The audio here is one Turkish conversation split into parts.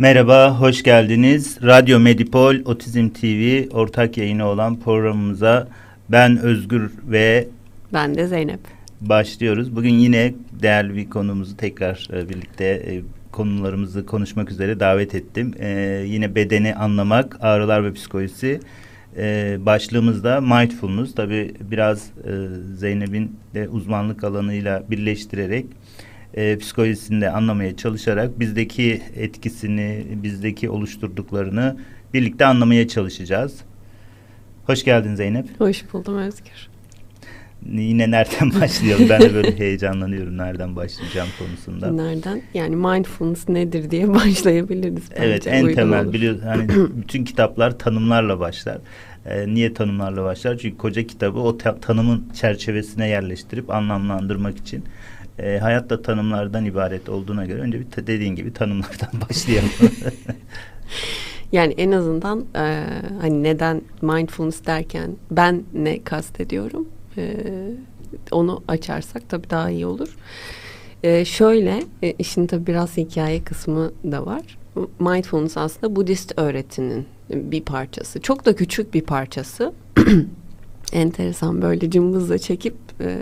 Merhaba, hoş geldiniz. Radyo Medipol Otizm TV ortak yayını olan programımıza ben Özgür ve ben de Zeynep başlıyoruz. Bugün yine değerli bir konumuzu tekrar e, birlikte e, konularımızı konuşmak üzere davet ettim. Ee, yine bedeni anlamak, ağrılar ve psikolojisi e, başlığımızda mindfulness. Tabi biraz e, Zeynep'in de uzmanlık alanıyla birleştirerek e, psikolojisini de anlamaya çalışarak bizdeki etkisini, bizdeki oluşturduklarını birlikte anlamaya çalışacağız. Hoş geldin Zeynep. Hoş buldum Özgür. Yine nereden başlayalım? ben de böyle heyecanlanıyorum nereden başlayacağım konusunda. Nereden? Yani mindfulness nedir diye başlayabiliriz. Bence. Evet en temel biliyorsun hani bütün kitaplar tanımlarla başlar. Ee, niye tanımlarla başlar? Çünkü koca kitabı o tanımın çerçevesine yerleştirip anlamlandırmak için e, hayat da tanımlardan ibaret olduğuna göre önce bir dediğin gibi tanımlardan başlayalım. yani en azından e, hani neden mindfulness derken ben ne kastediyorum? E, onu açarsak tabii daha iyi olur. E, şöyle e, işin tabii biraz hikaye kısmı da var. Mindfulness aslında Budist öğretinin bir parçası. Çok da küçük bir parçası. Enteresan böyle cımbızla çekip e,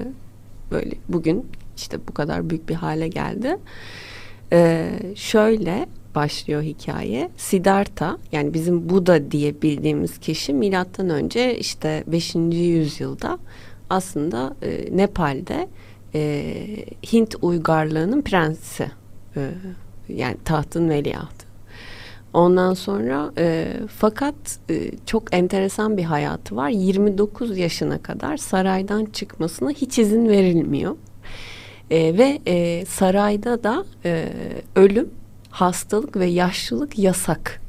böyle bugün işte bu kadar büyük bir hale geldi. E, şöyle başlıyor hikaye. Siddhartha yani bizim Buda diye bildiğimiz kişi milattan önce işte 5. yüzyılda aslında e, Nepal'de e, Hint uygarlığının prensi. E, yani tahtın veliahtı. Ondan sonra e, fakat e, çok enteresan bir hayatı var. 29 yaşına kadar saraydan çıkmasına hiç izin verilmiyor. E, ve e, sarayda da e, ölüm, hastalık ve yaşlılık yasak.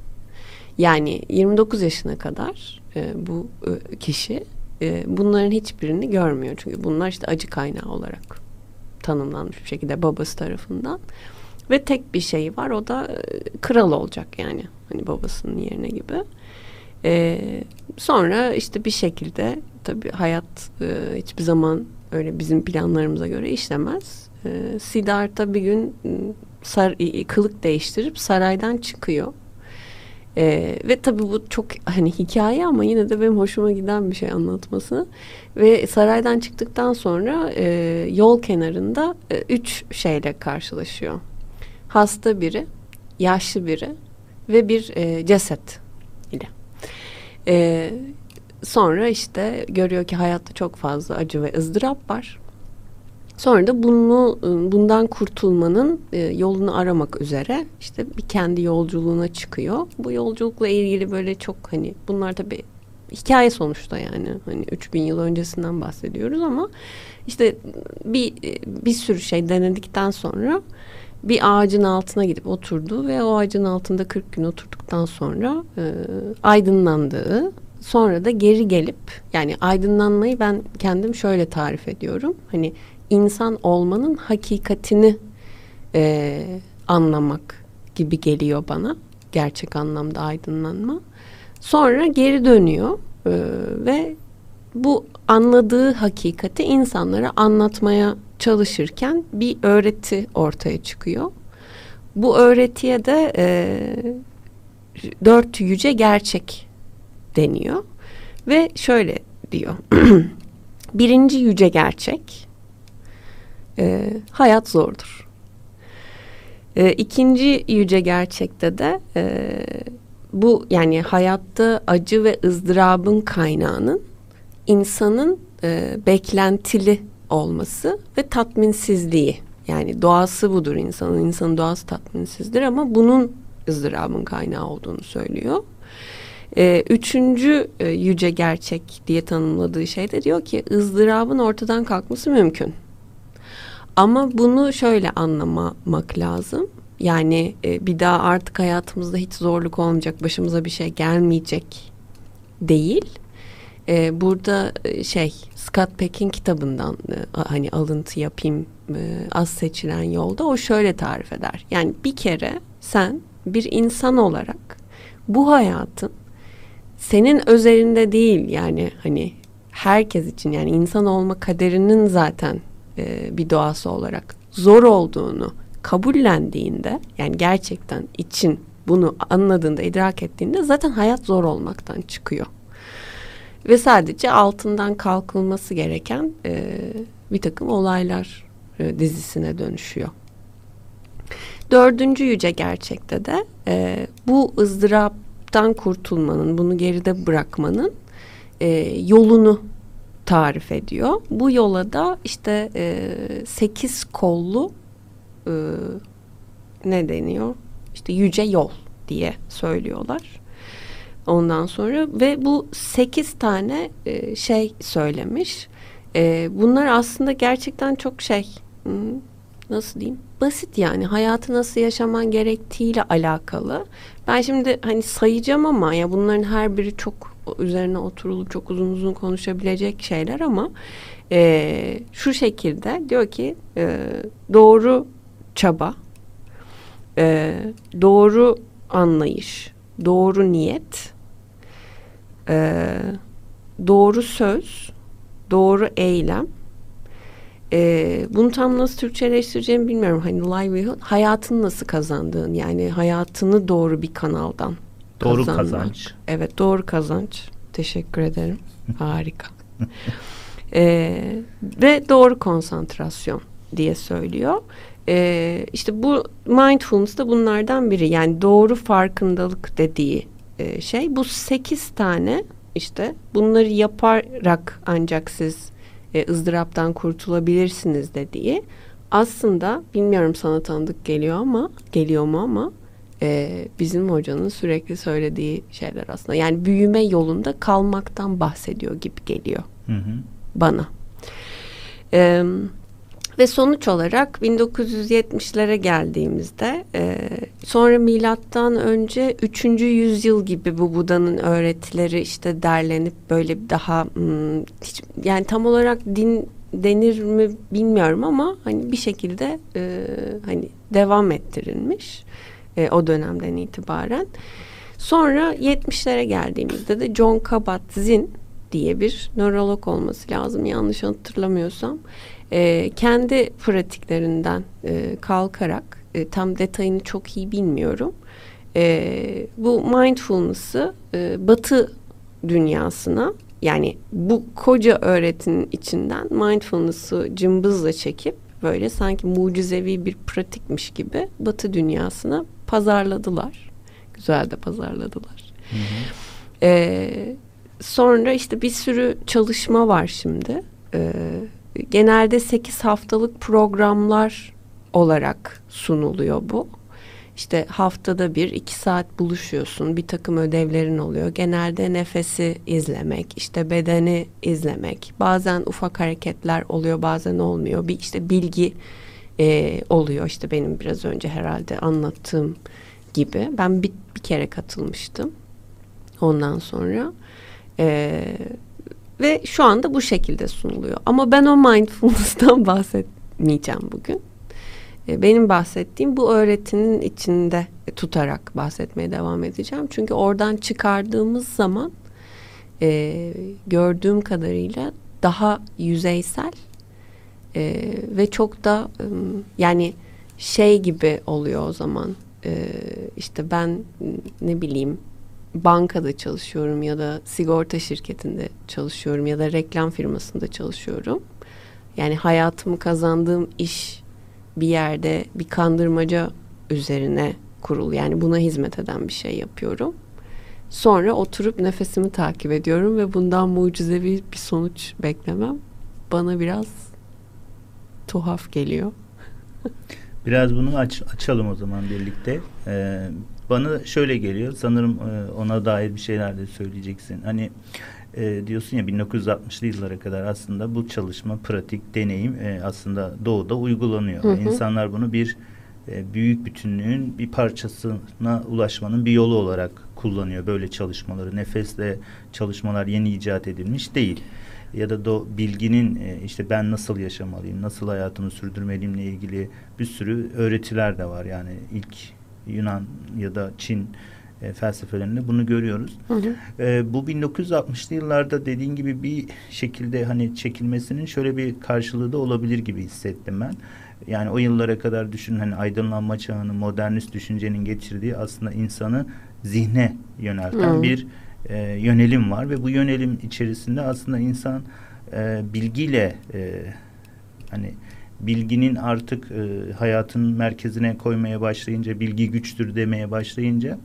Yani 29 yaşına kadar e, bu e, kişi e, bunların hiçbirini görmüyor. Çünkü bunlar işte acı kaynağı olarak tanımlanmış bir şekilde babası tarafından. Ve tek bir şey var o da e, kral olacak yani. Hani babasının yerine gibi. E, sonra işte bir şekilde tabii hayat e, hiçbir zaman öyle bizim planlarımıza göre işlemez. E, Siddhartha bir gün sar, kılık değiştirip saraydan çıkıyor. Ee, ve tabii bu çok hani hikaye ama yine de benim hoşuma giden bir şey anlatması. Ve saraydan çıktıktan sonra e, yol kenarında e, üç şeyle karşılaşıyor hasta biri, yaşlı biri ve bir e, ceset ile. E, sonra işte görüyor ki hayatta çok fazla acı ve ızdırap var. Sonra da bunu bundan kurtulmanın e, yolunu aramak üzere işte bir kendi yolculuğuna çıkıyor. Bu yolculukla ilgili böyle çok hani bunlar tabii hikaye sonuçta yani hani 3000 yıl öncesinden bahsediyoruz ama işte bir bir sürü şey denedikten sonra bir ağacın altına gidip oturdu ve o ağacın altında 40 gün oturduktan sonra e, aydınlandığı sonra da geri gelip yani aydınlanmayı ben kendim şöyle tarif ediyorum. Hani insan olmanın hakikatini e, anlamak gibi geliyor bana gerçek anlamda aydınlanma. Sonra geri dönüyor e, ve bu anladığı hakikati insanlara anlatmaya çalışırken bir öğreti ortaya çıkıyor. Bu öğretiye de e, dört yüce gerçek deniyor ve şöyle diyor. Birinci yüce gerçek e, hayat zordur. E, ikinci yüce gerçekte de e, bu yani hayatta acı ve ızdırabın kaynağının insanın e, beklentili olması ve tatminsizliği. Yani doğası budur insanın. İnsanın doğası tatminsizdir ama bunun ızdırabın kaynağı olduğunu söylüyor. Ee, üçüncü e, yüce gerçek diye tanımladığı şey de diyor ki ızdırabın ortadan kalkması mümkün. Ama bunu şöyle anlamamak lazım. Yani e, bir daha artık hayatımızda hiç zorluk olmayacak, başımıza bir şey gelmeyecek değil. E, burada e, şey Scott Peck'in kitabından hani alıntı yapayım az seçilen yolda o şöyle tarif eder. Yani bir kere sen bir insan olarak bu hayatın senin özelinde değil yani hani herkes için yani insan olma kaderinin zaten e, bir doğası olarak zor olduğunu kabullendiğinde yani gerçekten için bunu anladığında, idrak ettiğinde zaten hayat zor olmaktan çıkıyor. Ve sadece altından kalkılması gereken e, bir takım olaylar e, dizisine dönüşüyor. Dördüncü yüce gerçekte de e, bu ızdıraptan kurtulmanın, bunu geride bırakmanın e, yolunu tarif ediyor. Bu yola da işte e, sekiz kollu e, ne deniyor? İşte yüce yol diye söylüyorlar. Ondan sonra ve bu sekiz tane e, şey söylemiş. E, bunlar aslında gerçekten çok şey nasıl diyeyim basit yani hayatı nasıl yaşaman gerektiğiyle alakalı. Ben şimdi hani sayacağım ama ya bunların her biri çok üzerine oturulup çok uzun uzun konuşabilecek şeyler ama e, şu şekilde diyor ki e, doğru çaba, e, doğru anlayış, doğru niyet, e, doğru söz, doğru eylem. E, bunu tam nasıl Türkçeleştireceğimi bilmiyorum. Hani livelihood, hayatını nasıl kazandığın yani hayatını doğru bir kanaldan Doğru kazanmak. kazanç. Evet doğru kazanç. Teşekkür ederim. Harika. ee, ve doğru konsantrasyon diye söylüyor. Ee, işte bu mindfulness da bunlardan biri. Yani doğru farkındalık dediği e, şey. Bu sekiz tane işte bunları yaparak ancak siz e, ızdıraptan kurtulabilirsiniz dediği. Aslında bilmiyorum sana tanıdık geliyor ama geliyor mu ama e, bizim hocanın sürekli söylediği şeyler aslında. Yani büyüme yolunda kalmaktan bahsediyor gibi geliyor hı hı. bana. E, ve sonuç olarak 1970'lere geldiğimizde e, sonra milattan önce 3. yüzyıl gibi bu Buda'nın öğretileri işte derlenip böyle daha hmm, hiç, yani tam olarak din denir mi bilmiyorum ama hani bir şekilde e, hani devam ettirilmiş e, o dönemden itibaren. Sonra 70'lere geldiğimizde de John Kabat-Zinn diye bir nörolog olması lazım yanlış hatırlamıyorsam. E, kendi pratiklerinden e, kalkarak e, tam detayını çok iyi bilmiyorum. E, bu mindfulness'ı e, batı dünyasına yani bu koca öğretinin içinden mindfulness'ı cımbızla çekip böyle sanki mucizevi bir pratikmiş gibi batı dünyasına pazarladılar. Güzel de pazarladılar. Hı hı. Ee, sonra işte bir sürü çalışma var şimdi. Ee, genelde sekiz haftalık programlar olarak sunuluyor bu. İşte haftada bir iki saat buluşuyorsun. Bir takım ödevlerin oluyor. Genelde nefesi izlemek, işte bedeni izlemek. Bazen ufak hareketler oluyor, bazen olmuyor. Bir işte bilgi e, oluyor. İşte benim biraz önce herhalde anlattığım gibi. Ben bir, bir kere katılmıştım. Ondan sonra e, ve şu anda bu şekilde sunuluyor. Ama ben o mindfulness'tan bahsetmeyeceğim bugün. E, benim bahsettiğim bu öğretinin içinde tutarak bahsetmeye devam edeceğim. Çünkü oradan çıkardığımız zaman e, gördüğüm kadarıyla daha yüzeysel e, ve çok da e, yani şey gibi oluyor o zaman e, işte ben ne bileyim bankada çalışıyorum ya da sigorta şirketinde çalışıyorum ya da reklam firmasında çalışıyorum. Yani hayatımı kazandığım iş bir yerde bir kandırmaca üzerine kurul. Yani buna hizmet eden bir şey yapıyorum. Sonra oturup nefesimi takip ediyorum ve bundan mucizevi bir sonuç beklemem bana biraz tuhaf geliyor. Biraz bunu aç, açalım o zaman birlikte. Ee, bana şöyle geliyor. Sanırım e, ona dair bir şeyler de söyleyeceksin. Hani e, diyorsun ya 1960'lı yıllara kadar aslında bu çalışma, pratik, deneyim e, aslında doğuda uygulanıyor. Hı hı. İnsanlar bunu bir e, büyük bütünlüğün bir parçasına ulaşmanın bir yolu olarak kullanıyor böyle çalışmaları. Nefesle çalışmalar yeni icat edilmiş değil ya da do, bilginin e, işte ben nasıl yaşamalıyım, nasıl hayatımı sürdürmeliyimle ilgili bir sürü öğretiler de var. Yani ilk Yunan ya da Çin e, felsefelerinde bunu görüyoruz. Hı hı. E, bu 1960'lı yıllarda dediğin gibi bir şekilde hani çekilmesinin şöyle bir karşılığı da olabilir gibi hissettim ben. Yani o yıllara kadar düşün hani aydınlanma çağının modernist düşüncenin getirdiği aslında insanı zihne yönelten hı. bir e, yönelim var ve bu yönelim içerisinde aslında insan e, bilgiyle e, hani bilginin artık e, hayatın merkezine koymaya başlayınca bilgi güçtür demeye başlayınca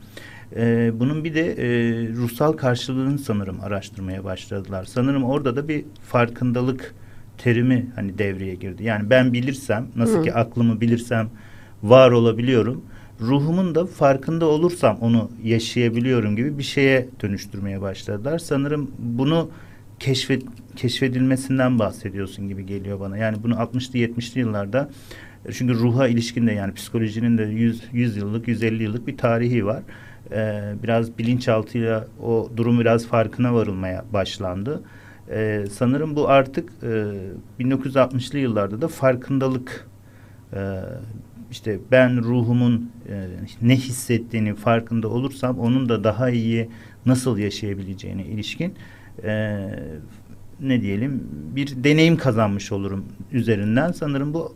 e, bunun bir de e, ruhsal karşılığını sanırım araştırmaya başladılar. Sanırım orada da bir farkındalık terimi hani devreye girdi. Yani ben bilirsem nasıl Hı. ki aklımı bilirsem var olabiliyorum. Ruhumun da farkında olursam onu yaşayabiliyorum gibi bir şeye dönüştürmeye başladılar. Sanırım bunu keşfet, keşfedilmesinden bahsediyorsun gibi geliyor bana. Yani bunu 60'lı 70'li yıllarda çünkü ruha ilişkin de yani psikolojinin de 100, 100 yıllık 150 yıllık bir tarihi var. Ee, biraz bilinçaltıyla o durum biraz farkına varılmaya başlandı. Ee, sanırım bu artık e, 1960'lı yıllarda da farkındalık e, işte ben ruhumun e, ne hissettiğini farkında olursam onun da daha iyi nasıl yaşayabileceğine ilişkin e, ne diyelim bir deneyim kazanmış olurum üzerinden. Sanırım bu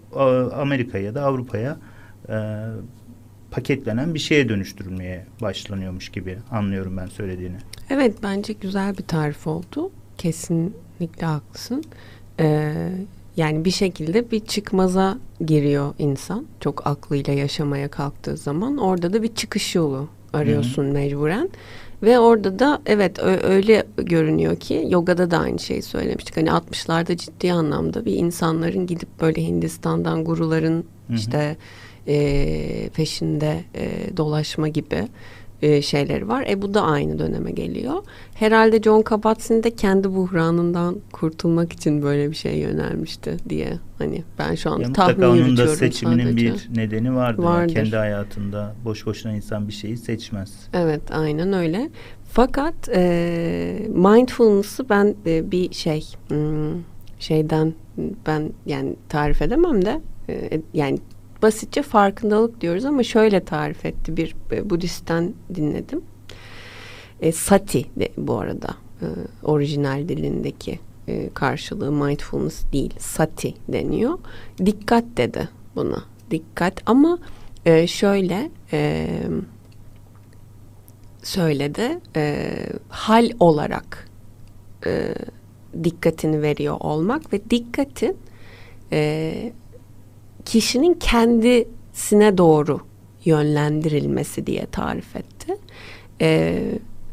Amerika'ya ya da Avrupa'ya e, paketlenen bir şeye dönüştürülmeye başlanıyormuş gibi anlıyorum ben söylediğini. Evet bence güzel bir tarif oldu. Kesinlikle haklısın. Ee, yani bir şekilde bir çıkmaza giriyor insan. Çok aklıyla yaşamaya kalktığı zaman. Orada da bir çıkış yolu arıyorsun Hı-hı. mecburen. Ve orada da evet öyle görünüyor ki yogada da aynı şeyi söylemiştik. Hani 60'larda ciddi anlamda bir insanların gidip böyle Hindistan'dan guruların Hı-hı. işte e, peşinde e, dolaşma gibi e, şeyleri var. E bu da aynı döneme geliyor. Herhalde John Kabat-Zinn de kendi buhranından kurtulmak için böyle bir şey yönelmişti diye. Hani ben şu an ya tahmin onun da seçiminin sadece. bir nedeni vardır. vardır. Yani kendi hayatında boş boşuna insan bir şeyi seçmez. Evet aynen öyle. Fakat e, mindfulness'ı ben e, bir şey hmm, şeyden ben yani tarif edemem de e, yani basitçe farkındalık diyoruz ama şöyle tarif etti bir e, Budist'ten dinledim. E, sati de bu arada e, orijinal dilindeki e, karşılığı mindfulness değil sati deniyor. Dikkat dedi buna dikkat ama e, şöyle e, söyledi e, hal olarak e, dikkatini veriyor olmak ve dikkatin e, kişinin kendisine doğru yönlendirilmesi diye tarif etti. Ee,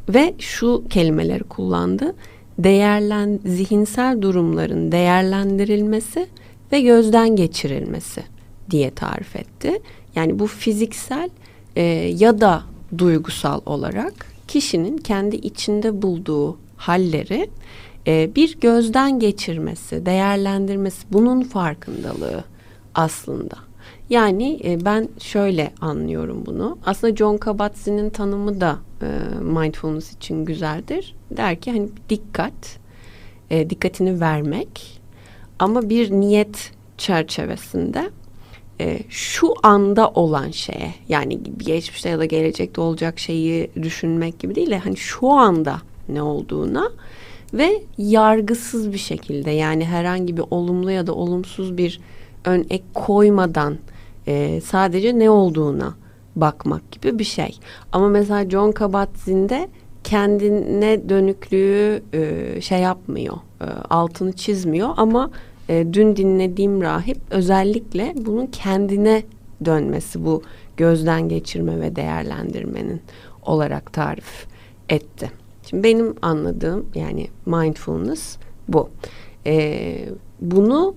ve şu kelimeleri kullandı. Değerlen, zihinsel durumların değerlendirilmesi ve gözden geçirilmesi diye tarif etti. Yani bu fiziksel e, ya da duygusal olarak kişinin kendi içinde bulduğu halleri e, bir gözden geçirmesi, değerlendirmesi, bunun farkındalığı aslında. Yani e, ben şöyle anlıyorum bunu. Aslında John Kabat-Zinn'in tanımı da e, mindfulness için güzeldir. Der ki hani dikkat, e, dikkatini vermek ama bir niyet çerçevesinde e, şu anda olan şeye yani geçmişte ya da gelecekte olacak şeyi düşünmek gibi değil de hani şu anda ne olduğuna ve yargısız bir şekilde yani herhangi bir olumlu ya da olumsuz bir ön ek koymadan e, sadece ne olduğuna bakmak gibi bir şey. Ama mesela John Kabat-Zinn'de kendine dönüklüğü e, şey yapmıyor, e, altını çizmiyor ama e, dün dinlediğim rahip özellikle bunun kendine dönmesi, bu gözden geçirme ve değerlendirmenin olarak tarif etti. Şimdi benim anladığım yani mindfulness bu. E, bunu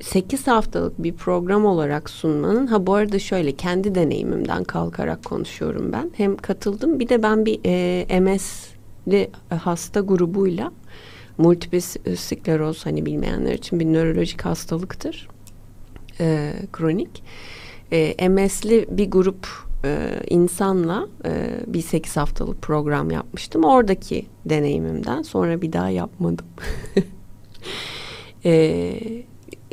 8 haftalık bir program olarak sunmanın ha bu arada şöyle kendi deneyimimden kalkarak konuşuyorum ben. Hem katıldım bir de ben bir e, MS'li hasta grubuyla multiple skleroz hani bilmeyenler için bir nörolojik hastalıktır. E, kronik. E, MS'li bir grup e, insanla e, bir 8 haftalık program yapmıştım. Oradaki deneyimimden sonra bir daha yapmadım. e,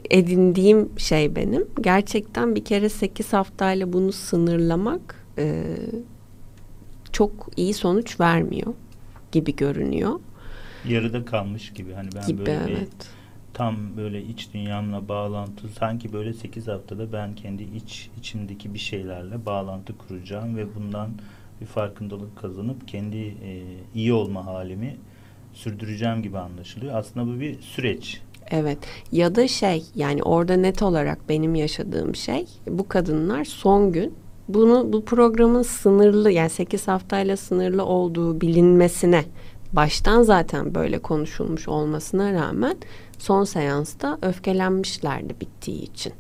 edindiğim şey benim. Gerçekten bir kere 8 haftayla bunu sınırlamak e, çok iyi sonuç vermiyor gibi görünüyor. Yarıda kalmış gibi. Hani ben gibi, böyle evet. bir tam böyle iç dünyamla bağlantı sanki böyle 8 haftada ben kendi iç içimdeki bir şeylerle bağlantı kuracağım ve bundan bir farkındalık kazanıp kendi e, iyi olma halimi sürdüreceğim gibi anlaşılıyor. Aslında bu bir süreç. Evet ya da şey yani orada net olarak benim yaşadığım şey bu kadınlar son gün bunu bu programın sınırlı yani 8 haftayla sınırlı olduğu bilinmesine baştan zaten böyle konuşulmuş olmasına rağmen son seansta öfkelenmişlerdi bittiği için.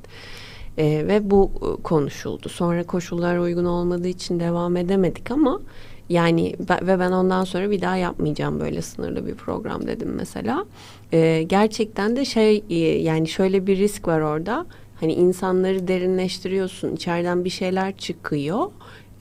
Ee, ve bu konuşuldu. Sonra koşullar uygun olmadığı için devam edemedik ama yani ben, ve ben ondan sonra bir daha yapmayacağım böyle sınırlı bir program dedim mesela. Ee, gerçekten de şey e, yani şöyle bir risk var orada. Hani insanları derinleştiriyorsun. içeriden bir şeyler çıkıyor.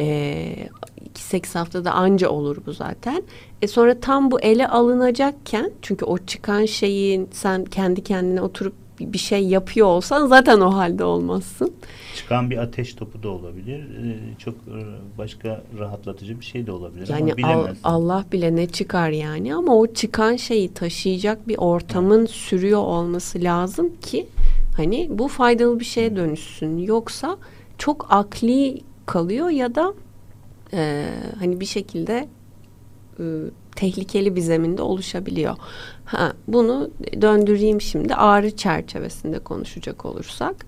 Ee, 8 haftada anca olur bu zaten. E sonra tam bu ele alınacakken çünkü o çıkan şeyin sen kendi kendine oturup bir şey yapıyor olsan zaten o halde olmazsın. Çıkan bir ateş topu da olabilir. Ee, çok e, başka rahatlatıcı bir şey de olabilir yani ama bilemezsin. Allah bile ne çıkar yani ama o çıkan şeyi taşıyacak bir ortamın evet. sürüyor olması lazım ki hani bu faydalı bir şeye dönüşsün. Yoksa çok akli kalıyor ya da e, hani bir şekilde e, tehlikeli bir zeminde oluşabiliyor. Ha, bunu döndüreyim şimdi ağrı çerçevesinde konuşacak olursak.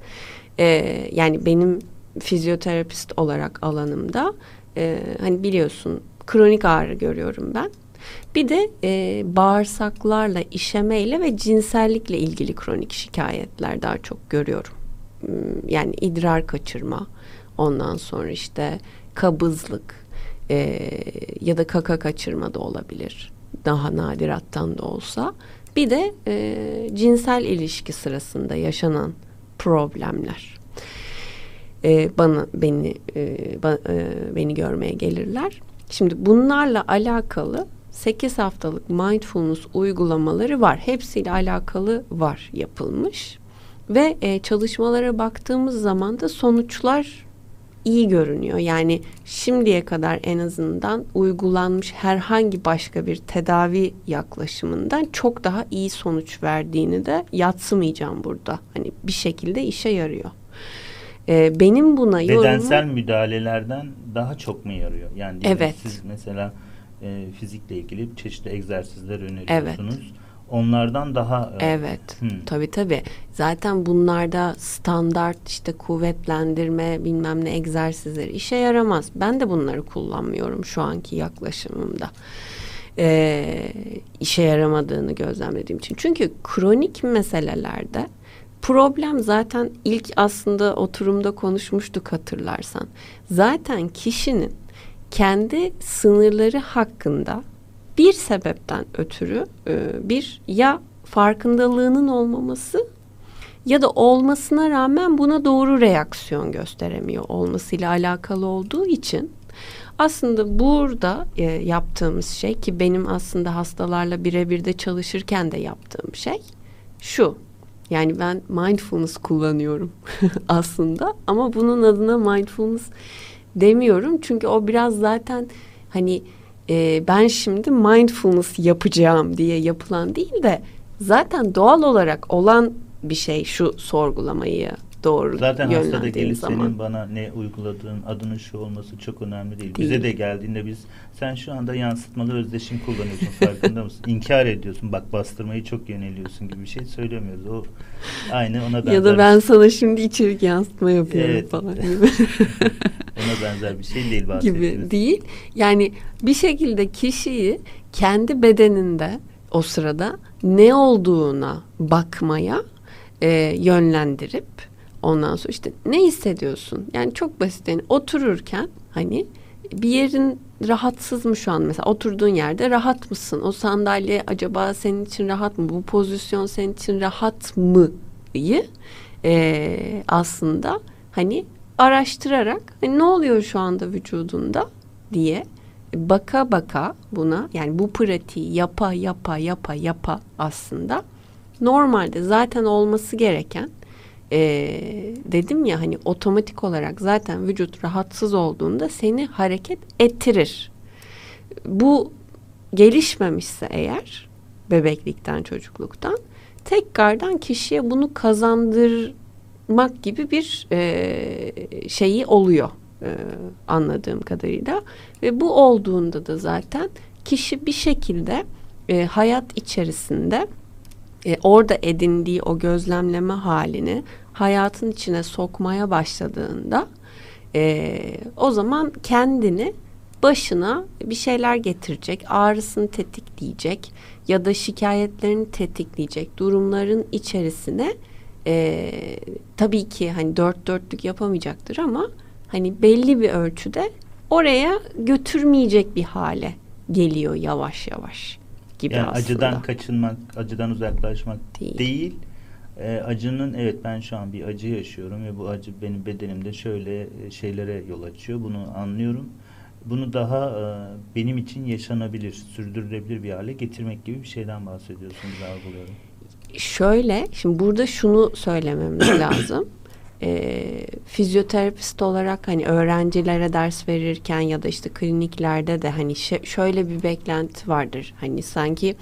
E, yani benim fizyoterapist olarak alanımda e, hani biliyorsun kronik ağrı görüyorum ben. Bir de e, bağırsaklarla, işemeyle ve cinsellikle ilgili kronik şikayetler daha çok görüyorum. Hmm, yani idrar kaçırma, ondan sonra işte kabızlık e, ya da kaka kaçırma da olabilir. Daha nadirattan da olsa. Bir de e, cinsel ilişki sırasında yaşanan problemler. E, bana beni e, ba, e, beni görmeye gelirler. Şimdi bunlarla alakalı 8 haftalık mindfulness uygulamaları var. Hepsiyle alakalı var yapılmış. Ve e, çalışmalara baktığımız zaman da sonuçlar iyi görünüyor. Yani şimdiye kadar en azından uygulanmış herhangi başka bir tedavi yaklaşımından çok daha iyi sonuç verdiğini de yatsımayacağım burada. Hani bir şekilde işe yarıyor. Ee, benim buna Bedensel yorumum... müdahalelerden daha çok mu yarıyor? Yani evet. siz mesela e, fizikle ilgili çeşitli egzersizler öneriyorsunuz. Evet. Onlardan daha e, Evet. Hmm. Tabii tabii. Zaten bunlarda standart işte kuvvetlendirme bilmem ne egzersizleri işe yaramaz. Ben de bunları kullanmıyorum şu anki yaklaşımımda. Ee, işe yaramadığını gözlemlediğim için. Çünkü kronik meselelerde problem zaten ilk aslında oturumda konuşmuştuk hatırlarsan. Zaten kişinin kendi sınırları hakkında bir sebepten ötürü e, bir ya farkındalığının olmaması ya da olmasına rağmen buna doğru reaksiyon gösteremiyor olmasıyla alakalı olduğu için aslında burada e, yaptığımız şey ki benim aslında hastalarla birebir de çalışırken de yaptığım şey şu. Yani ben mindfulness kullanıyorum aslında ama bunun adına mindfulness demiyorum çünkü o biraz zaten hani e, ben şimdi mindfulness yapacağım diye yapılan değil de zaten doğal olarak olan bir şey şu sorgulamayı doğru Zaten hasta da gelip senin bana ne uyguladığın adının şu olması çok önemli değil. değil. Bize de geldiğinde biz sen şu anda yansıtmalı özdeşim kullanıyorsun farkında mısın? İnkar ediyorsun bak bastırmayı çok yöneliyorsun gibi bir şey söylemiyoruz. O aynı ona benzer. Ya da ben sana şimdi içerik yansıtma yapıyorum evet. falan gibi. ona benzer bir şey değil gibi değil. Yani bir şekilde kişiyi kendi bedeninde o sırada ne olduğuna bakmaya e, yönlendirip ondan sonra işte ne hissediyorsun? Yani çok basit yani otururken hani bir yerin rahatsız mı şu an mesela oturduğun yerde rahat mısın? O sandalye acaba senin için rahat mı? Bu pozisyon senin için rahat mı? e, aslında hani araştırarak hani ne oluyor şu anda vücudunda diye baka baka buna yani bu pratiği yapa yapa yapa yapa aslında normalde zaten olması gereken e, dedim ya hani otomatik olarak zaten vücut rahatsız olduğunda seni hareket ettirir. Bu gelişmemişse eğer bebeklikten çocukluktan tekrardan kişiye bunu kazandırmak gibi bir e, şeyi oluyor e, anladığım kadarıyla ve bu olduğunda da zaten kişi bir şekilde e, hayat içerisinde e, orada edindiği o gözlemleme halini hayatın içine sokmaya başladığında e, o zaman kendini başına bir şeyler getirecek, ağrısını tetikleyecek ya da şikayetlerini tetikleyecek durumların içerisine e, tabii ki hani dört dörtlük yapamayacaktır ama hani belli bir ölçüde oraya götürmeyecek bir hale geliyor yavaş yavaş gibi yani aslında. acıdan kaçınmak, acıdan uzaklaşmak Değil. değil. Ee, acının evet ben şu an bir acı yaşıyorum ve bu acı benim bedenimde şöyle e, şeylere yol açıyor. Bunu anlıyorum. Bunu daha e, benim için yaşanabilir, sürdürülebilir bir hale getirmek gibi bir şeyden bahsediyorsunuz algılıyorum. Şöyle, şimdi burada şunu söylememiz lazım. Ee, fizyoterapist olarak hani öğrencilere ders verirken ya da işte kliniklerde de hani şöyle bir beklenti vardır. Hani sanki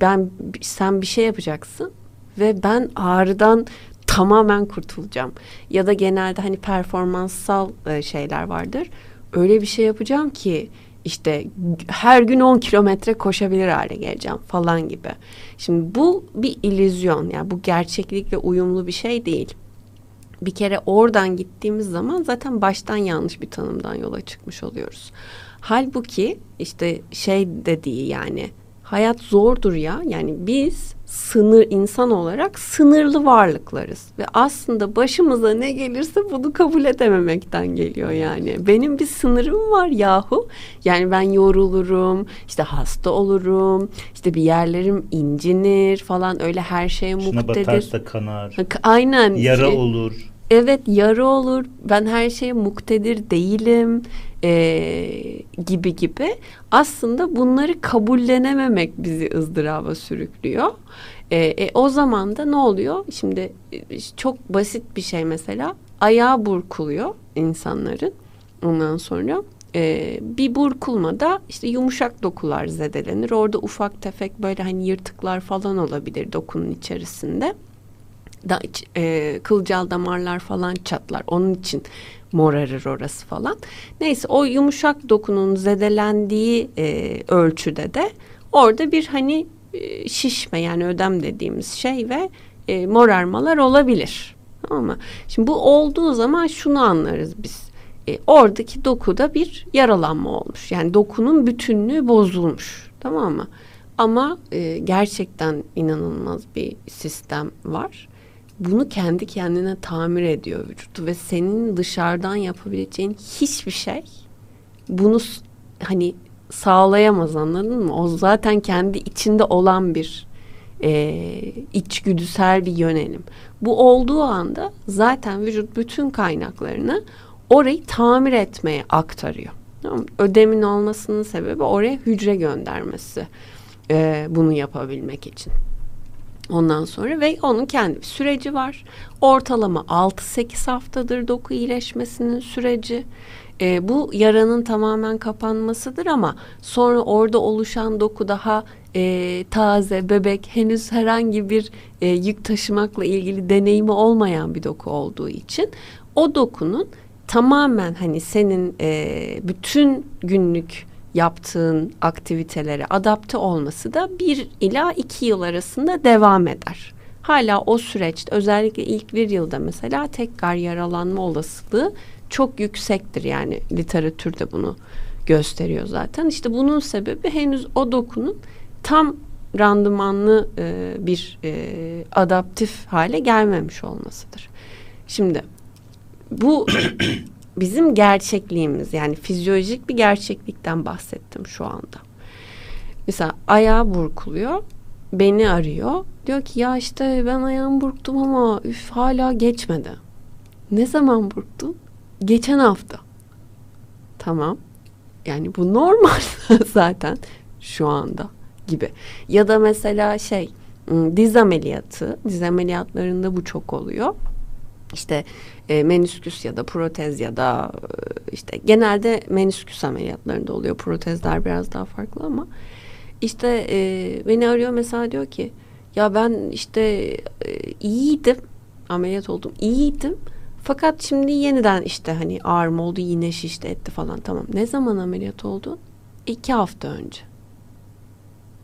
ben sen bir şey yapacaksın ve ben ağrıdan tamamen kurtulacağım. Ya da genelde hani performanssal e, şeyler vardır. Öyle bir şey yapacağım ki işte her gün 10 kilometre koşabilir hale geleceğim falan gibi. Şimdi bu bir illüzyon yani bu gerçeklikle uyumlu bir şey değil. Bir kere oradan gittiğimiz zaman zaten baştan yanlış bir tanımdan yola çıkmış oluyoruz. Halbuki işte şey dediği yani hayat zordur ya. Yani biz sınır insan olarak sınırlı varlıklarız ve aslında başımıza ne gelirse bunu kabul edememekten geliyor yani. Benim bir sınırım var yahu. Yani ben yorulurum, işte hasta olurum, işte bir yerlerim incinir falan öyle her şeye Şuna muktedir. batarsa kanar, Aynen. yara Şey- olur. Evet yara olur. Ben her şeye muktedir değilim eee, gibi gibi. Aslında bunları kabullenememek bizi ızdıraba sürüklüyor. Eee, e, o zaman da ne oluyor? Şimdi e, çok basit bir şey mesela. Ayağı burkuluyor insanların. Ondan sonra e, bir burkulmada işte yumuşak dokular zedelenir. Orada ufak tefek böyle hani yırtıklar falan olabilir dokunun içerisinde da e, kılcal damarlar falan çatlar. Onun için morarır orası falan. Neyse o yumuşak dokunun zedelendiği e, ölçüde de orada bir hani e, şişme yani ödem dediğimiz şey ve e, morarmalar olabilir. Tamam mı? Şimdi bu olduğu zaman şunu anlarız biz. E, oradaki dokuda bir yaralanma olmuş. Yani dokunun bütünlüğü bozulmuş. Tamam mı? Ama e, gerçekten inanılmaz bir sistem var bunu kendi kendine tamir ediyor vücut ve senin dışarıdan yapabileceğin hiçbir şey bunu hani sağlayamaz anladın mı? O zaten kendi içinde olan bir e, içgüdüsel bir yönelim. Bu olduğu anda zaten vücut bütün kaynaklarını orayı tamir etmeye aktarıyor. Ödemin olmasının sebebi oraya hücre göndermesi e, bunu yapabilmek için. Ondan sonra ve onun kendi bir süreci var. Ortalama 6-8 haftadır doku iyileşmesinin süreci. Ee, bu yaranın tamamen kapanmasıdır ama sonra orada oluşan doku daha e, taze, bebek, henüz herhangi bir e, yük taşımakla ilgili deneyimi olmayan bir doku olduğu için o dokunun tamamen hani senin e, bütün günlük yaptığın aktivitelere adapte olması da bir ila iki yıl arasında devam eder. Hala o süreçte özellikle ilk bir yılda mesela tekrar yaralanma olasılığı çok yüksektir. Yani literatür de bunu gösteriyor zaten. İşte bunun sebebi henüz o dokunun tam randımanlı e, bir e, adaptif hale gelmemiş olmasıdır. Şimdi bu bizim gerçekliğimiz yani fizyolojik bir gerçeklikten bahsettim şu anda. Mesela ayağı burkuluyor. Beni arıyor. Diyor ki ya işte ben ayağımı burktum ama üf hala geçmedi. Ne zaman burktun? Geçen hafta. Tamam. Yani bu normal zaten şu anda gibi. Ya da mesela şey ım, diz ameliyatı. Diz ameliyatlarında bu çok oluyor. İşte e, menüsküs ya da protez ya da e, işte genelde menüsküs ameliyatlarında oluyor. Protezler biraz daha farklı ama. İşte e, beni arıyor mesela diyor ki ya ben işte e, iyiydim ameliyat oldum iyiydim. Fakat şimdi yeniden işte hani ağrım oldu yine şişti etti falan. Tamam. Ne zaman ameliyat oldun? İki hafta önce.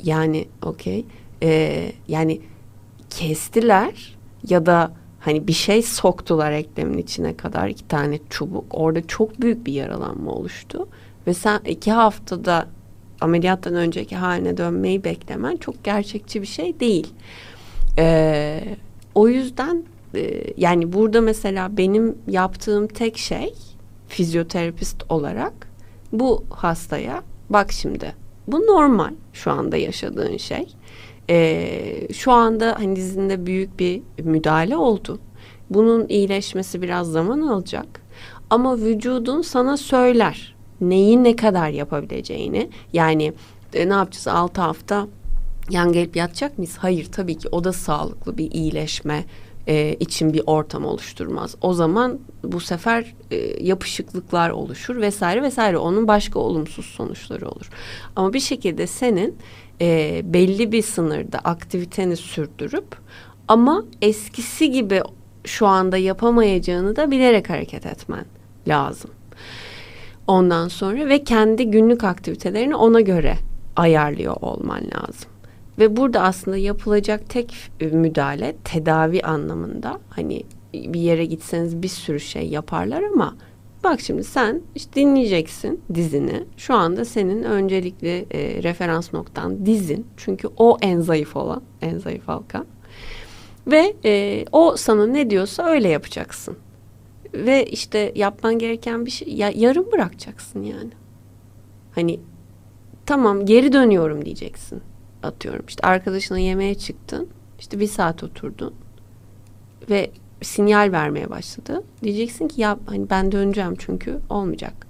Yani okey. E, yani kestiler ya da hani bir şey soktular eklemin içine kadar iki tane çubuk. Orada çok büyük bir yaralanma oluştu. Ve sen iki haftada ameliyattan önceki haline dönmeyi beklemen çok gerçekçi bir şey değil. Ee, o yüzden e, yani burada mesela benim yaptığım tek şey fizyoterapist olarak bu hastaya bak şimdi bu normal şu anda yaşadığın şey e, şu anda hani dizinde büyük bir müdahale oldu. Bunun iyileşmesi biraz zaman alacak. Ama vücudun sana söyler neyi ne kadar yapabileceğini. Yani e, ne yapacağız 6 hafta yan gelip yatacak mıyız? Hayır tabii ki o da sağlıklı bir iyileşme e, için bir ortam oluşturmaz. O zaman bu sefer e, yapışıklıklar oluşur vesaire vesaire. Onun başka olumsuz sonuçları olur. Ama bir şekilde senin e, belli bir sınırda aktiviteni sürdürüp ama eskisi gibi şu anda yapamayacağını da bilerek hareket etmen lazım. Ondan sonra ve kendi günlük aktivitelerini ona göre ayarlıyor olman lazım. Ve burada aslında yapılacak tek müdahale tedavi anlamında hani bir yere gitseniz bir sürü şey yaparlar ama bak şimdi sen işte dinleyeceksin dizini. Şu anda senin öncelikli e, referans noktan dizin. Çünkü o en zayıf olan, en zayıf halka. Ve e, o sana ne diyorsa öyle yapacaksın. Ve işte yapman gereken bir şey ya, yarım bırakacaksın yani. Hani tamam geri dönüyorum diyeceksin atıyorum. İşte arkadaşına yemeğe çıktın. İşte bir saat oturdun. Ve sinyal vermeye başladı. Diyeceksin ki ya hani ben döneceğim çünkü olmayacak.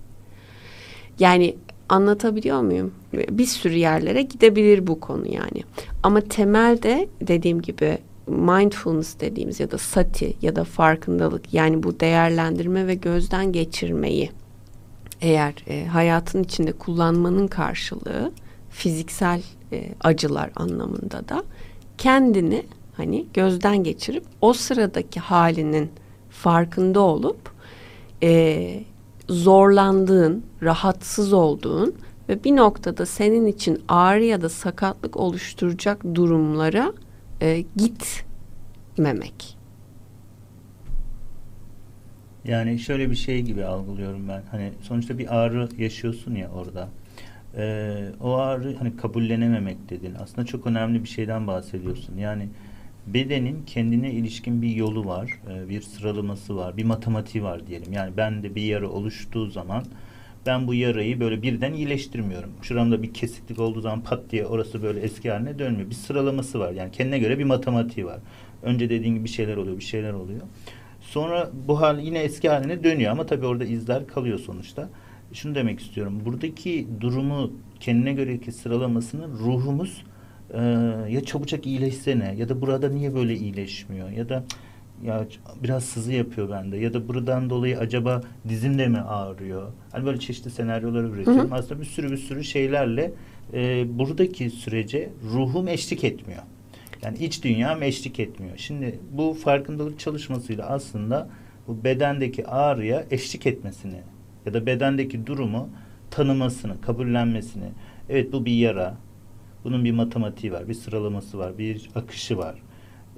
Yani anlatabiliyor muyum? Bir sürü yerlere gidebilir bu konu yani. Ama temelde dediğim gibi mindfulness dediğimiz ya da sati ya da farkındalık yani bu değerlendirme ve gözden geçirmeyi eğer e, hayatın içinde kullanmanın karşılığı fiziksel e, acılar anlamında da kendini hani gözden geçirip o sıradaki halinin farkında olup e, zorlandığın, rahatsız olduğun ve bir noktada senin için ağrı ya da sakatlık oluşturacak durumlara e, gitmemek. Yani şöyle bir şey gibi algılıyorum ben. Hani sonuçta bir ağrı yaşıyorsun ya orada. Ee, o ağrı hani kabullenememek dedin. Aslında çok önemli bir şeyden bahsediyorsun. Yani bedenin kendine ilişkin bir yolu var, e, bir sıralaması var, bir matematiği var diyelim. Yani ben de bir yara oluştuğu zaman ben bu yarayı böyle birden iyileştirmiyorum. Şuramda bir kesiklik olduğu zaman pat diye orası böyle eski haline dönmüyor. Bir sıralaması var. Yani kendine göre bir matematiği var. Önce dediğin gibi bir şeyler oluyor, bir şeyler oluyor. Sonra bu hal yine eski haline dönüyor ama tabii orada izler kalıyor sonuçta. Şunu demek istiyorum. Buradaki durumu kendine göre ki sıralamasını ruhumuz e, ya çabucak iyileşsene ya da burada niye böyle iyileşmiyor ya da ya biraz sızı yapıyor bende ya da buradan dolayı acaba dizim de mi ağrıyor? Hani böyle çeşitli senaryolar üretiyorum. Hı hı. Aslında bir sürü bir sürü şeylerle e, buradaki sürece ruhum eşlik etmiyor. Yani iç dünyam eşlik etmiyor. Şimdi bu farkındalık çalışmasıyla aslında bu bedendeki ağrıya eşlik etmesini ya da bedendeki durumu tanımasını, kabullenmesini. Evet bu bir yara, bunun bir matematiği var, bir sıralaması var, bir akışı var.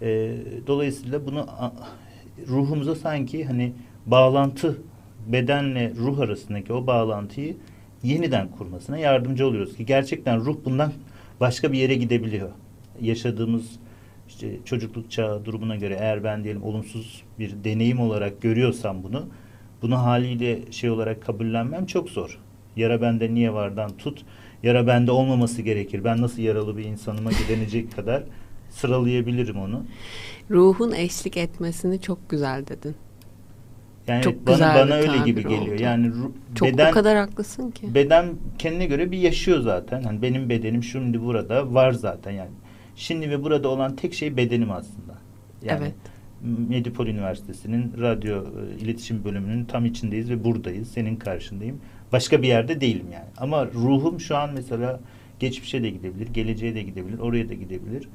E, dolayısıyla bunu ruhumuza sanki hani bağlantı bedenle ruh arasındaki o bağlantıyı yeniden kurmasına yardımcı oluyoruz ki gerçekten ruh bundan başka bir yere gidebiliyor. Yaşadığımız işte çocukluk çağı durumuna göre eğer ben diyelim olumsuz bir deneyim olarak görüyorsam bunu bunu haliyle şey olarak kabullenmem çok zor. Yara bende niye vardan tut yara bende olmaması gerekir. Ben nasıl yaralı bir insanıma gidenecek kadar sıralayabilirim onu. Ruhun eşlik etmesini çok güzel dedin. Yani çok bana, güzel bana öyle gibi geliyor. Oldu. Yani çok beden, o kadar haklısın ki. Beden kendine göre bir yaşıyor zaten. Hani benim bedenim şimdi burada var zaten yani. Şimdi ve burada olan tek şey bedenim aslında. Yani evet. Medipol Üniversitesi'nin radyo e, iletişim bölümünün tam içindeyiz ve buradayız. Senin karşındayım. Başka bir yerde değilim yani. Ama ruhum şu an mesela geçmişe de gidebilir, geleceğe de gidebilir, oraya da gidebilir.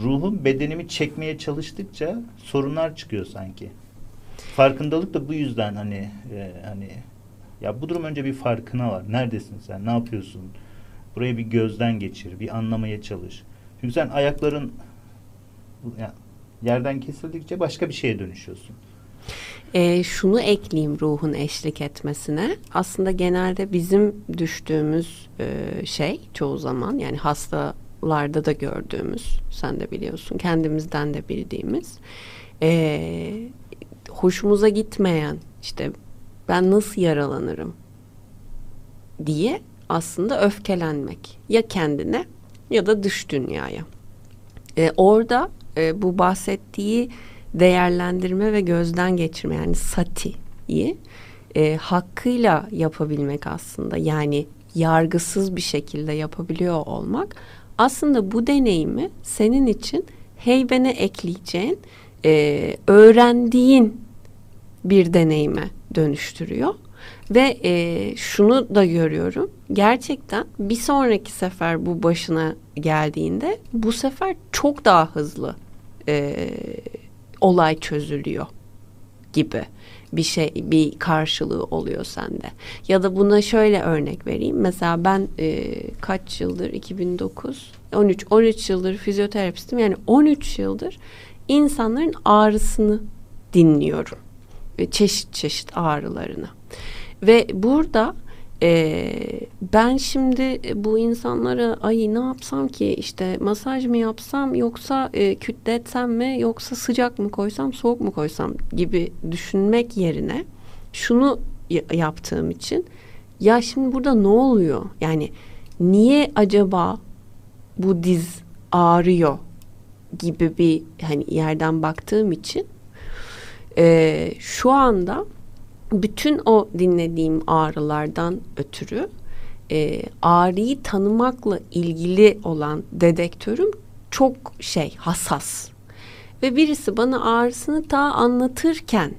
Ruhum bedenimi çekmeye çalıştıkça sorunlar çıkıyor sanki. Farkındalık da bu yüzden hani e, hani ya bu durum önce bir farkına var. Neredesin sen? Ne yapıyorsun? Burayı bir gözden geçir, bir anlamaya çalış. Çünkü sen ayakların ya, yerden kesildikçe başka bir şeye dönüşüyorsun. E, şunu ekleyeyim ruhun eşlik etmesine. Aslında genelde bizim düştüğümüz e, şey çoğu zaman yani hastalarda da gördüğümüz sen de biliyorsun kendimizden de bildiğimiz e, hoşumuza gitmeyen işte ben nasıl yaralanırım diye aslında öfkelenmek ya kendine ya da dış dünyaya. E, orada e, bu bahsettiği değerlendirme ve gözden geçirme yani sati'yi e, hakkıyla yapabilmek aslında yani yargısız bir şekilde yapabiliyor olmak aslında bu deneyimi senin için heybene ekleyeceğin e, öğrendiğin bir deneyime dönüştürüyor. Ve e, şunu da görüyorum. Gerçekten bir sonraki sefer bu başına geldiğinde bu sefer çok daha hızlı e, olay çözülüyor gibi bir şey bir karşılığı oluyor sende. Ya da buna şöyle örnek vereyim. Mesela ben e, kaç yıldır 2009 13 13 yıldır fizyoterapistim. Yani 13 yıldır insanların ağrısını dinliyorum. Ve çeşit çeşit ağrılarını. Ve burada e, ben şimdi bu insanlara ay ne yapsam ki? İşte masaj mı yapsam yoksa e, kütletsem mi yoksa sıcak mı koysam soğuk mu koysam? gibi düşünmek yerine şunu yaptığım için ya şimdi burada ne oluyor? Yani niye acaba bu diz ağrıyor? gibi bir hani yerden baktığım için e, şu anda bütün o dinlediğim ağrılardan ötürü e, ağrıyı tanımakla ilgili olan dedektörüm çok şey hassas ve birisi bana ağrısını daha anlatırken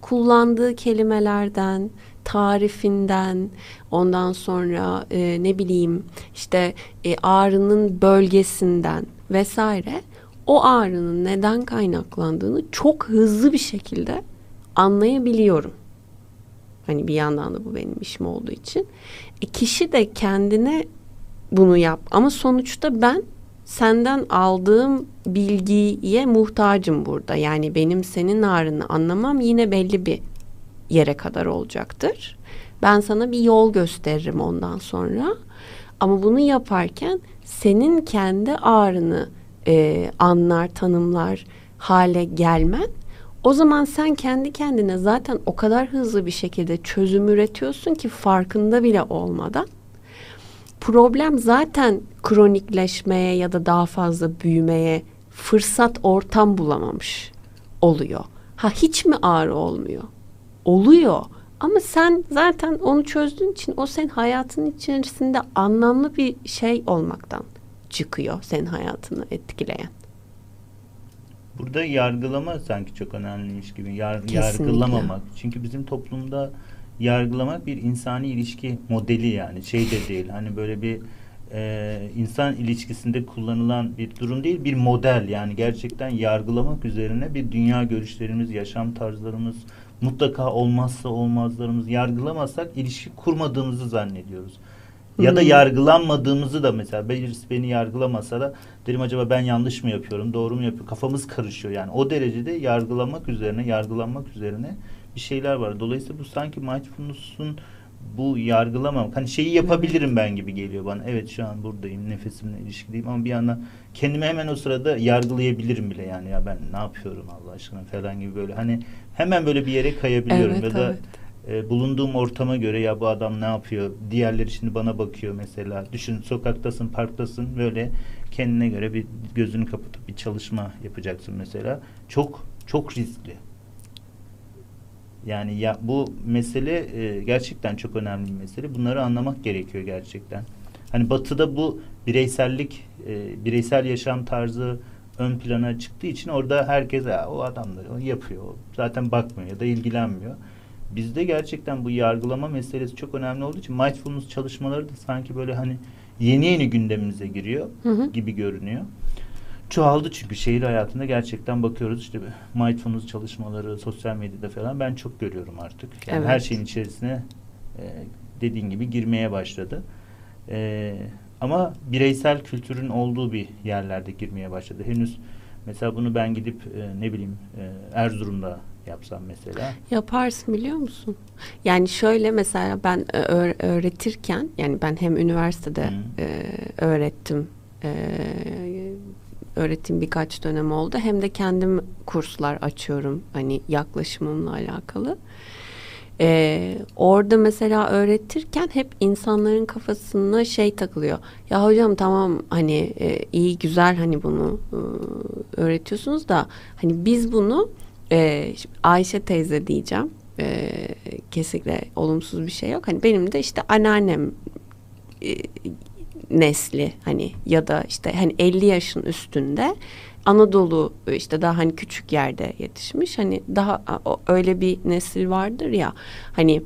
kullandığı kelimelerden tarifinden ondan sonra e, ne bileyim işte e, ağrının bölgesinden vesaire o ağrının neden kaynaklandığını çok hızlı bir şekilde anlayabiliyorum. Hani bir yandan da bu benim işim olduğu için. E, kişi de kendine bunu yap. Ama sonuçta ben senden aldığım bilgiye muhtacım burada. Yani benim senin ağrını anlamam yine belli bir yere kadar olacaktır. Ben sana bir yol gösteririm ondan sonra. Ama bunu yaparken senin kendi ağrını e, anlar, tanımlar hale gelmen o zaman sen kendi kendine zaten o kadar hızlı bir şekilde çözüm üretiyorsun ki farkında bile olmadan. Problem zaten kronikleşmeye ya da daha fazla büyümeye fırsat ortam bulamamış oluyor. Ha hiç mi ağrı olmuyor? Oluyor. Ama sen zaten onu çözdüğün için o senin hayatın içerisinde anlamlı bir şey olmaktan çıkıyor senin hayatını etkileyen. Burada yargılama sanki çok önemliymiş gibi. Yar, yargılamamak. Çünkü bizim toplumda yargılamak bir insani ilişki modeli yani şey de değil. Hani böyle bir e, insan ilişkisinde kullanılan bir durum değil bir model yani gerçekten yargılamak üzerine bir dünya görüşlerimiz, yaşam tarzlarımız mutlaka olmazsa olmazlarımız yargılamazsak ilişki kurmadığımızı zannediyoruz. Ya da yargılanmadığımızı da mesela birisi beni yargılamasa da derim acaba ben yanlış mı yapıyorum, doğru mu yapıyorum? Kafamız karışıyor yani. O derecede yargılamak üzerine, yargılanmak üzerine bir şeyler var. Dolayısıyla bu sanki mindfulness'un bu yargılamamak. Hani şeyi yapabilirim ben gibi geliyor bana. Evet şu an buradayım, nefesimle ilişkiliyim ama bir yandan kendimi hemen o sırada yargılayabilirim bile yani. Ya ben ne yapıyorum Allah aşkına falan gibi böyle. Hani hemen böyle bir yere kayabiliyorum evet, ya da evet e, bulunduğum ortama göre ya bu adam ne yapıyor? Diğerleri şimdi bana bakıyor mesela. Düşün sokaktasın parktasın. Böyle kendine göre bir gözünü kapatıp bir çalışma yapacaksın mesela. Çok çok riskli. Yani ya bu mesele e, gerçekten çok önemli bir mesele. Bunları anlamak gerekiyor gerçekten. Hani batıda bu bireysellik e, bireysel yaşam tarzı ön plana çıktığı için orada herkes o adam da yapıyor. Zaten bakmıyor ya da ilgilenmiyor. Bizde gerçekten bu yargılama meselesi çok önemli olduğu için mindfulness çalışmaları da sanki böyle hani yeni yeni gündemimize giriyor hı hı. gibi görünüyor. Çoğaldı çünkü şehir hayatında gerçekten bakıyoruz işte mindfulness çalışmaları sosyal medyada falan ben çok görüyorum artık. Yani evet. her şeyin içerisine e, dediğin gibi girmeye başladı. E, ama bireysel kültürün olduğu bir yerlerde girmeye başladı. Henüz mesela bunu ben gidip e, ne bileyim e, Erzurum'da yapsam mesela? Yaparsın biliyor musun? Yani şöyle mesela ben e, öğretirken yani ben hem üniversitede e, öğrettim e, öğrettiğim birkaç dönem oldu hem de kendim kurslar açıyorum hani yaklaşımımla alakalı. Ee, orada mesela öğretirken hep insanların kafasına şey takılıyor. Ya hocam tamam hani e, iyi güzel hani bunu e, öğretiyorsunuz da hani biz bunu e, Ayşe teyze diyeceğim. E, kesinlikle olumsuz bir şey yok. Hani benim de işte anneannem e, nesli hani ya da işte hani 50 yaşın üstünde Anadolu işte daha hani küçük yerde yetişmiş hani daha öyle bir nesil vardır ya hani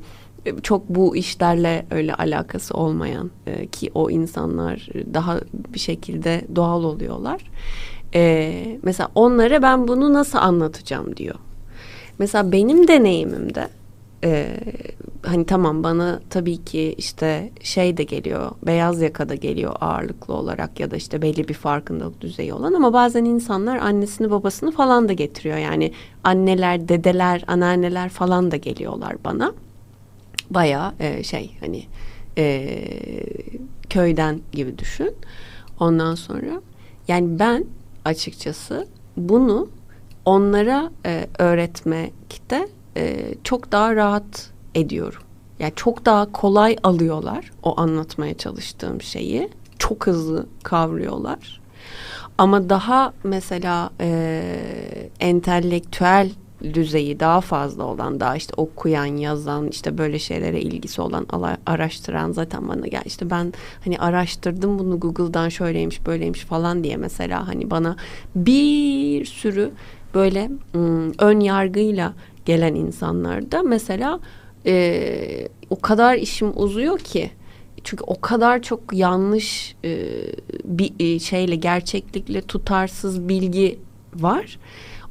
çok bu işlerle öyle alakası olmayan e, ki o insanlar daha bir şekilde doğal oluyorlar. E, mesela onlara ben bunu nasıl anlatacağım diyor. Mesela benim deneyimimde e, hani tamam bana tabii ki işte şey de geliyor beyaz yaka da geliyor ağırlıklı olarak ya da işte belli bir farkındalık düzeyi olan ama bazen insanlar annesini babasını falan da getiriyor. Yani anneler dedeler anneanneler falan da geliyorlar bana. Baya e, şey hani e, köyden gibi düşün. Ondan sonra yani ben açıkçası bunu onlara e, öğretmekte e, çok daha rahat ediyorum. Yani çok daha kolay alıyorlar o anlatmaya çalıştığım şeyi. Çok hızlı kavruyorlar. Ama daha mesela e, entelektüel düzeyi daha fazla olan daha işte okuyan yazan işte böyle şeylere ilgisi olan araştıran zaten bana gel işte ben hani araştırdım bunu Google'dan şöyleymiş böyleymiş falan diye mesela hani bana bir sürü böyle ım, ön yargıyla gelen insanlarda mesela e, o kadar işim uzuyor ki çünkü o kadar çok yanlış e, bir e, şeyle gerçeklikle tutarsız bilgi var.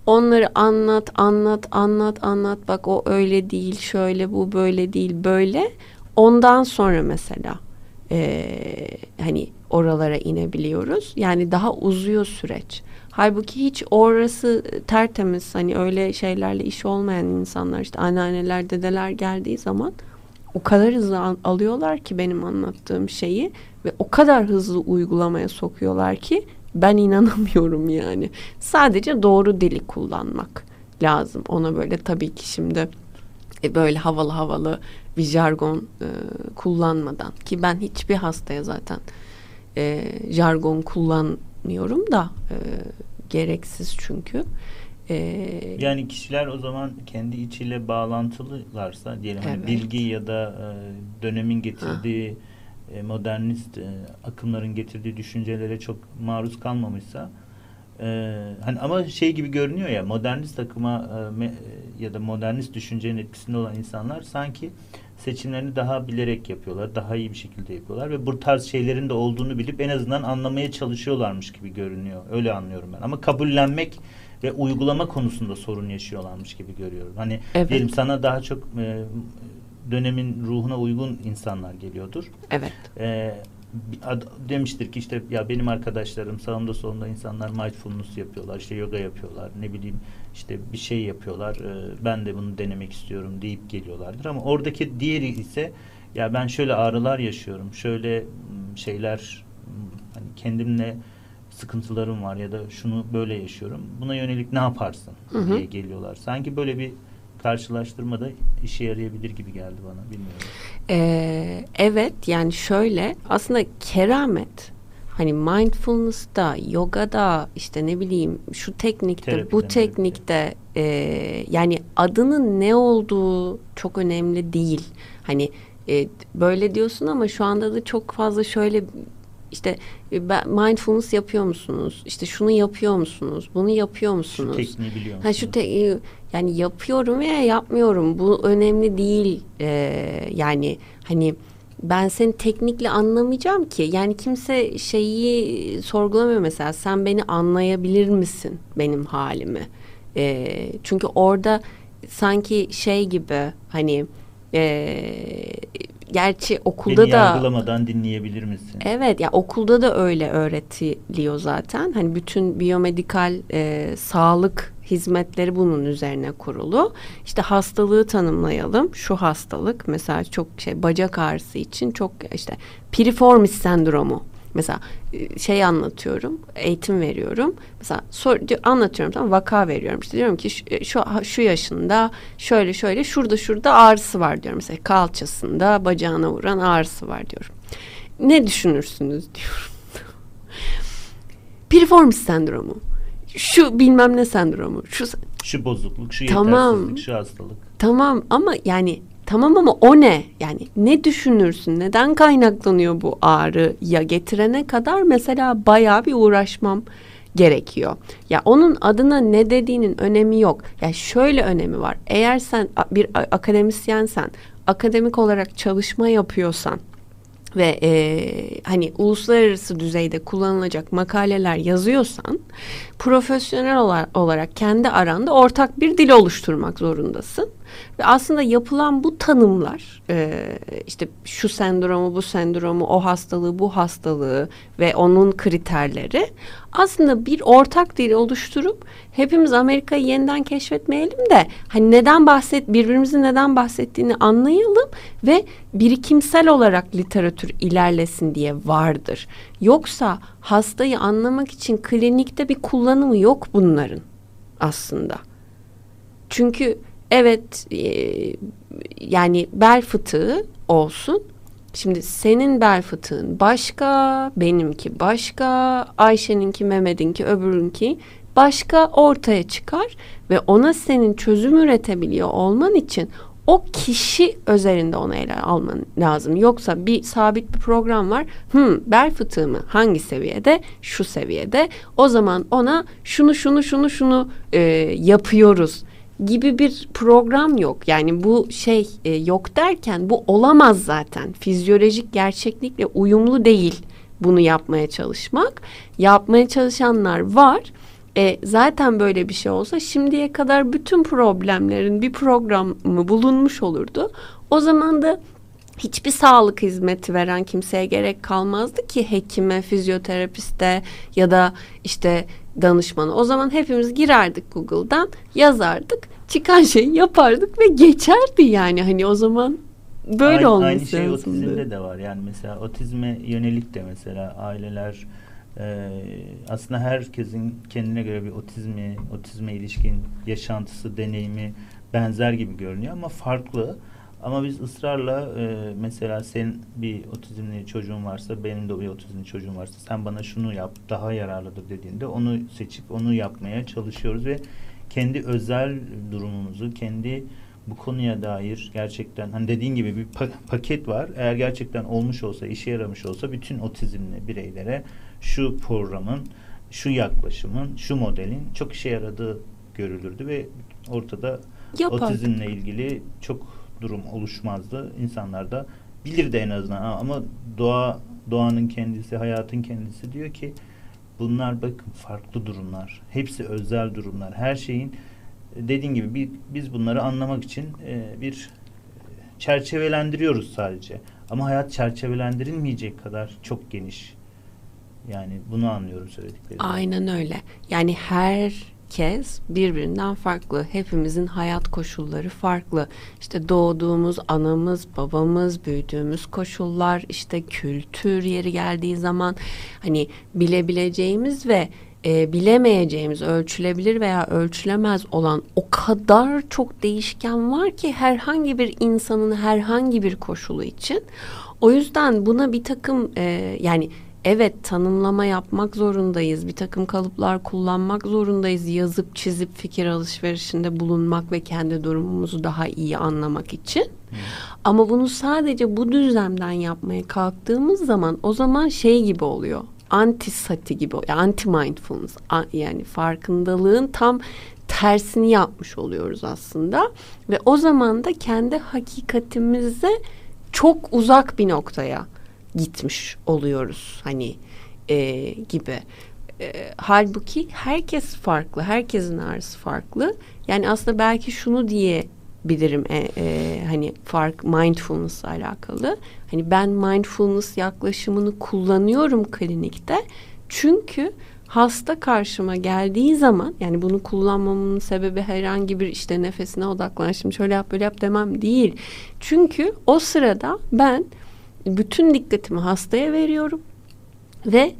Onları anlat, anlat, anlat, anlat. Bak o öyle değil, şöyle bu böyle değil, böyle. Ondan sonra mesela e, hani oralara inebiliyoruz. Yani daha uzuyor süreç. Halbuki hiç orası tertemiz hani öyle şeylerle iş olmayan insanlar işte anneanneler dedeler geldiği zaman o kadar hızlı alıyorlar ki benim anlattığım şeyi ve o kadar hızlı uygulamaya sokuyorlar ki ben inanamıyorum yani. Sadece doğru dili kullanmak lazım. Ona böyle tabii ki şimdi e, böyle havalı havalı bir jargon e, kullanmadan ki ben hiçbir hastaya zaten e, jargon kullanmıyorum da e, gereksiz çünkü. Ee, yani kişiler o zaman kendi içiyle bağlantılılarsa diyelim hani evet. hani bilgi ya da e, dönemin getirdiği e, modernist e, akımların getirdiği düşüncelere çok maruz kalmamışsa e, hani ama şey gibi görünüyor ya modernist akıma e, me, ya da modernist düşüncenin etkisinde olan insanlar sanki seçimlerini daha bilerek yapıyorlar. Daha iyi bir şekilde yapıyorlar ve bu tarz şeylerin de olduğunu bilip en azından anlamaya çalışıyorlarmış gibi görünüyor. Öyle anlıyorum ben. Ama kabullenmek ve uygulama konusunda sorun yaşıyorlarmış gibi görüyorum. Hani evet. diyelim sana daha çok e, dönemin ruhuna uygun insanlar geliyordur. Evet. E, demiştir ki işte ya benim arkadaşlarım sağımda solunda insanlar mindfulness yapıyorlar, işte yoga yapıyorlar, ne bileyim işte bir şey yapıyorlar. E, ben de bunu denemek istiyorum deyip geliyorlardır ama oradaki diğeri ise ya ben şöyle ağrılar yaşıyorum, şöyle şeyler hani kendimle sıkıntılarım var ya da şunu böyle yaşıyorum. Buna yönelik ne yaparsın hı hı. diye geliyorlar. Sanki böyle bir karşılaştırmada işe yarayabilir gibi geldi bana bilmiyorum. Ee, evet yani şöyle aslında keramet hani mindfulness'ta, yogada işte ne bileyim şu teknikte, Terapiden bu teknikte e, yani adının ne olduğu çok önemli değil. Hani e, böyle diyorsun ama şu anda da çok fazla şöyle işte e, mindfulness yapıyor musunuz? İşte şunu yapıyor musunuz? Bunu yapıyor Şu musunuz? tekniği biliyor Ha musun? şu te- e, yani yapıyorum veya yapmıyorum. Bu önemli değil. Ee, yani hani ben seni teknikle anlamayacağım ki. Yani kimse şeyi sorgulamıyor mesela. Sen beni anlayabilir misin benim halimi? Ee, çünkü orada sanki şey gibi hani ee, gerçi okulda Beni da yargılamadan dinleyebilir misin? Evet ya okulda da öyle öğretiliyor zaten. Hani bütün biyomedikal e, sağlık hizmetleri bunun üzerine kurulu. İşte hastalığı tanımlayalım. Şu hastalık mesela çok şey bacak ağrısı için çok işte piriformis sendromu. Mesela e, şey anlatıyorum, eğitim veriyorum. Mesela sor, anlatıyorum tamam vaka veriyorum. İşte diyorum ki şu, şu şu yaşında şöyle şöyle şurada şurada ağrısı var diyorum. Mesela kalçasında bacağına vuran ağrısı var diyorum. Ne düşünürsünüz diyorum. Piriformis sendromu. Şu bilmem ne sendromu. Şu Şu bozukluk, şu Tamam. yetersizlik, şu hastalık. Tamam ama yani tamam ama o ne? Yani ne düşünürsün? Neden kaynaklanıyor bu ağrıya getirene kadar mesela bayağı bir uğraşmam gerekiyor. Ya onun adına ne dediğinin önemi yok. Ya şöyle önemi var. Eğer sen bir akademisyensen, akademik olarak çalışma yapıyorsan ve e, hani uluslararası düzeyde kullanılacak makaleler yazıyorsan profesyonel ola- olarak kendi aranda ortak bir dil oluşturmak zorundasın. Ve aslında yapılan bu tanımlar e, işte şu sendromu bu sendromu o hastalığı bu hastalığı ve onun kriterleri aslında bir ortak dil oluşturup hepimiz Amerika'yı yeniden keşfetmeyelim de hani neden bahset birbirimizin neden bahsettiğini anlayalım ve birikimsel olarak literatür ilerlesin diye vardır. Yoksa hastayı anlamak için klinikte bir kullanımı yok bunların aslında. Çünkü evet e, yani bel fıtığı olsun. Şimdi senin bel fıtığın başka, benimki başka, Ayşe'ninki, Mehmet'inki, öbürünki başka ortaya çıkar ve ona senin çözüm üretebiliyor olman için o kişi özelinde onu ele alman lazım. Yoksa bir sabit bir program var. Hmm, bel fıtığı mı? Hangi seviyede? Şu seviyede. O zaman ona şunu şunu şunu şunu e, yapıyoruz gibi bir program yok. Yani bu şey e, yok derken bu olamaz zaten. Fizyolojik gerçeklikle uyumlu değil bunu yapmaya çalışmak. Yapmaya çalışanlar var. E, zaten böyle bir şey olsa şimdiye kadar bütün problemlerin bir programı bulunmuş olurdu. O zaman da hiçbir sağlık hizmeti veren kimseye gerek kalmazdı ki hekime, fizyoterapiste ya da işte danışmanı. O zaman hepimiz girerdik Google'dan, yazardık, çıkan şeyi yapardık ve geçerdi yani. Hani o zaman böyle aynı, olması aynı şey otizmde de var. Yani mesela otizme yönelik de mesela aileler e, aslında herkesin kendine göre bir otizmi, otizme ilişkin yaşantısı, deneyimi benzer gibi görünüyor ama farklı. Ama biz ısrarla e, mesela senin bir otizmli çocuğun varsa benim de bir otizmli çocuğum varsa sen bana şunu yap daha yararlıdır dediğinde onu seçip onu yapmaya çalışıyoruz ve kendi özel durumumuzu kendi bu konuya dair gerçekten hani dediğin gibi bir pa- paket var. Eğer gerçekten olmuş olsa, işe yaramış olsa bütün otizmli bireylere şu programın, şu yaklaşımın, şu modelin çok işe yaradığı görülürdü ve ortada Yapardık. otizmle ilgili çok durum oluşmazdı. İnsanlar da bilirdi en azından ama doğa doğanın kendisi, hayatın kendisi diyor ki bunlar bakın farklı durumlar. Hepsi özel durumlar. Her şeyin dediğin gibi bir, biz bunları anlamak için e, bir çerçevelendiriyoruz sadece. Ama hayat çerçevelendirilmeyecek kadar çok geniş. Yani bunu anlıyorum söylediklerimden. Aynen öyle. Yani herkes birbirinden farklı. Hepimizin hayat koşulları farklı. İşte doğduğumuz anamız, babamız, büyüdüğümüz koşullar, işte kültür yeri geldiği zaman hani bilebileceğimiz ve e, bilemeyeceğimiz ölçülebilir veya ölçülemez olan o kadar çok değişken var ki herhangi bir insanın herhangi bir koşulu için. O yüzden buna bir takım e, yani evet tanımlama yapmak zorundayız. Bir takım kalıplar kullanmak zorundayız. Yazıp çizip fikir alışverişinde bulunmak ve kendi durumumuzu daha iyi anlamak için. Hı Ama bunu sadece bu düzlemden yapmaya kalktığımız zaman o zaman şey gibi oluyor. Anti sati gibi, anti mindfulness yani farkındalığın tam tersini yapmış oluyoruz aslında ve o zaman da kendi hakikatimize çok uzak bir noktaya gitmiş oluyoruz hani e, gibi. E, halbuki herkes farklı, herkesin ağrısı farklı. Yani aslında belki şunu diyebilirim e, e, hani fark mindfulness alakalı. Hani ben mindfulness yaklaşımını kullanıyorum klinikte. Çünkü hasta karşıma geldiği zaman yani bunu kullanmamın sebebi herhangi bir işte nefesine odaklan şimdi şöyle yap böyle yap demem değil. Çünkü o sırada ben bütün dikkatimi hastaya veriyorum ve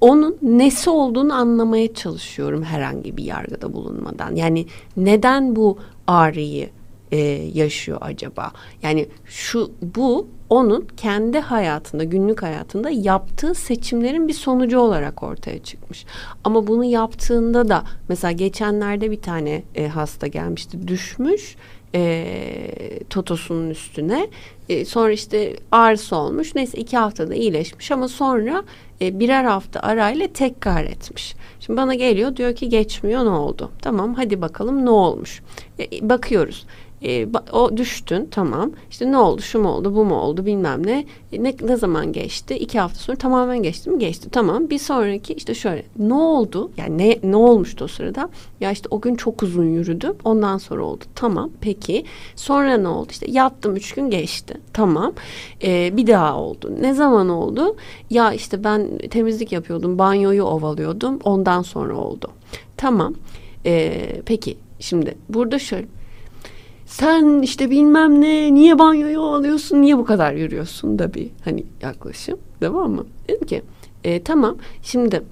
onun nesi olduğunu anlamaya çalışıyorum herhangi bir yargıda bulunmadan. Yani neden bu ağrıyı e, yaşıyor acaba? Yani şu bu onun kendi hayatında, günlük hayatında yaptığı seçimlerin bir sonucu olarak ortaya çıkmış. Ama bunu yaptığında da mesela geçenlerde bir tane e, hasta gelmişti, düşmüş e, totosunun üstüne. E, sonra işte ağrısı olmuş. Neyse iki haftada iyileşmiş ama sonra e, birer hafta arayla tekrar etmiş. Şimdi bana geliyor diyor ki geçmiyor ne oldu? Tamam hadi bakalım ne olmuş? E, bakıyoruz e, o düştün tamam. İşte ne oldu şu mu oldu bu mu oldu bilmem ne. E, ne ne zaman geçti? İki hafta sonra tamamen geçti mi? Geçti tamam. Bir sonraki işte şöyle. Ne oldu? Yani ne ne olmuştu o sırada? Ya işte o gün çok uzun yürüdüm ondan sonra oldu. Tamam peki. Sonra ne oldu? İşte yattım üç gün geçti tamam. E, bir daha oldu. Ne zaman oldu? Ya işte ben temizlik yapıyordum banyoyu ovalıyordum ondan sonra oldu. Tamam. E, peki şimdi burada şöyle sen işte bilmem ne niye banyoyu alıyorsun niye bu kadar yürüyorsun da bir hani yaklaşım tamam mı? Dedim ki e, tamam şimdi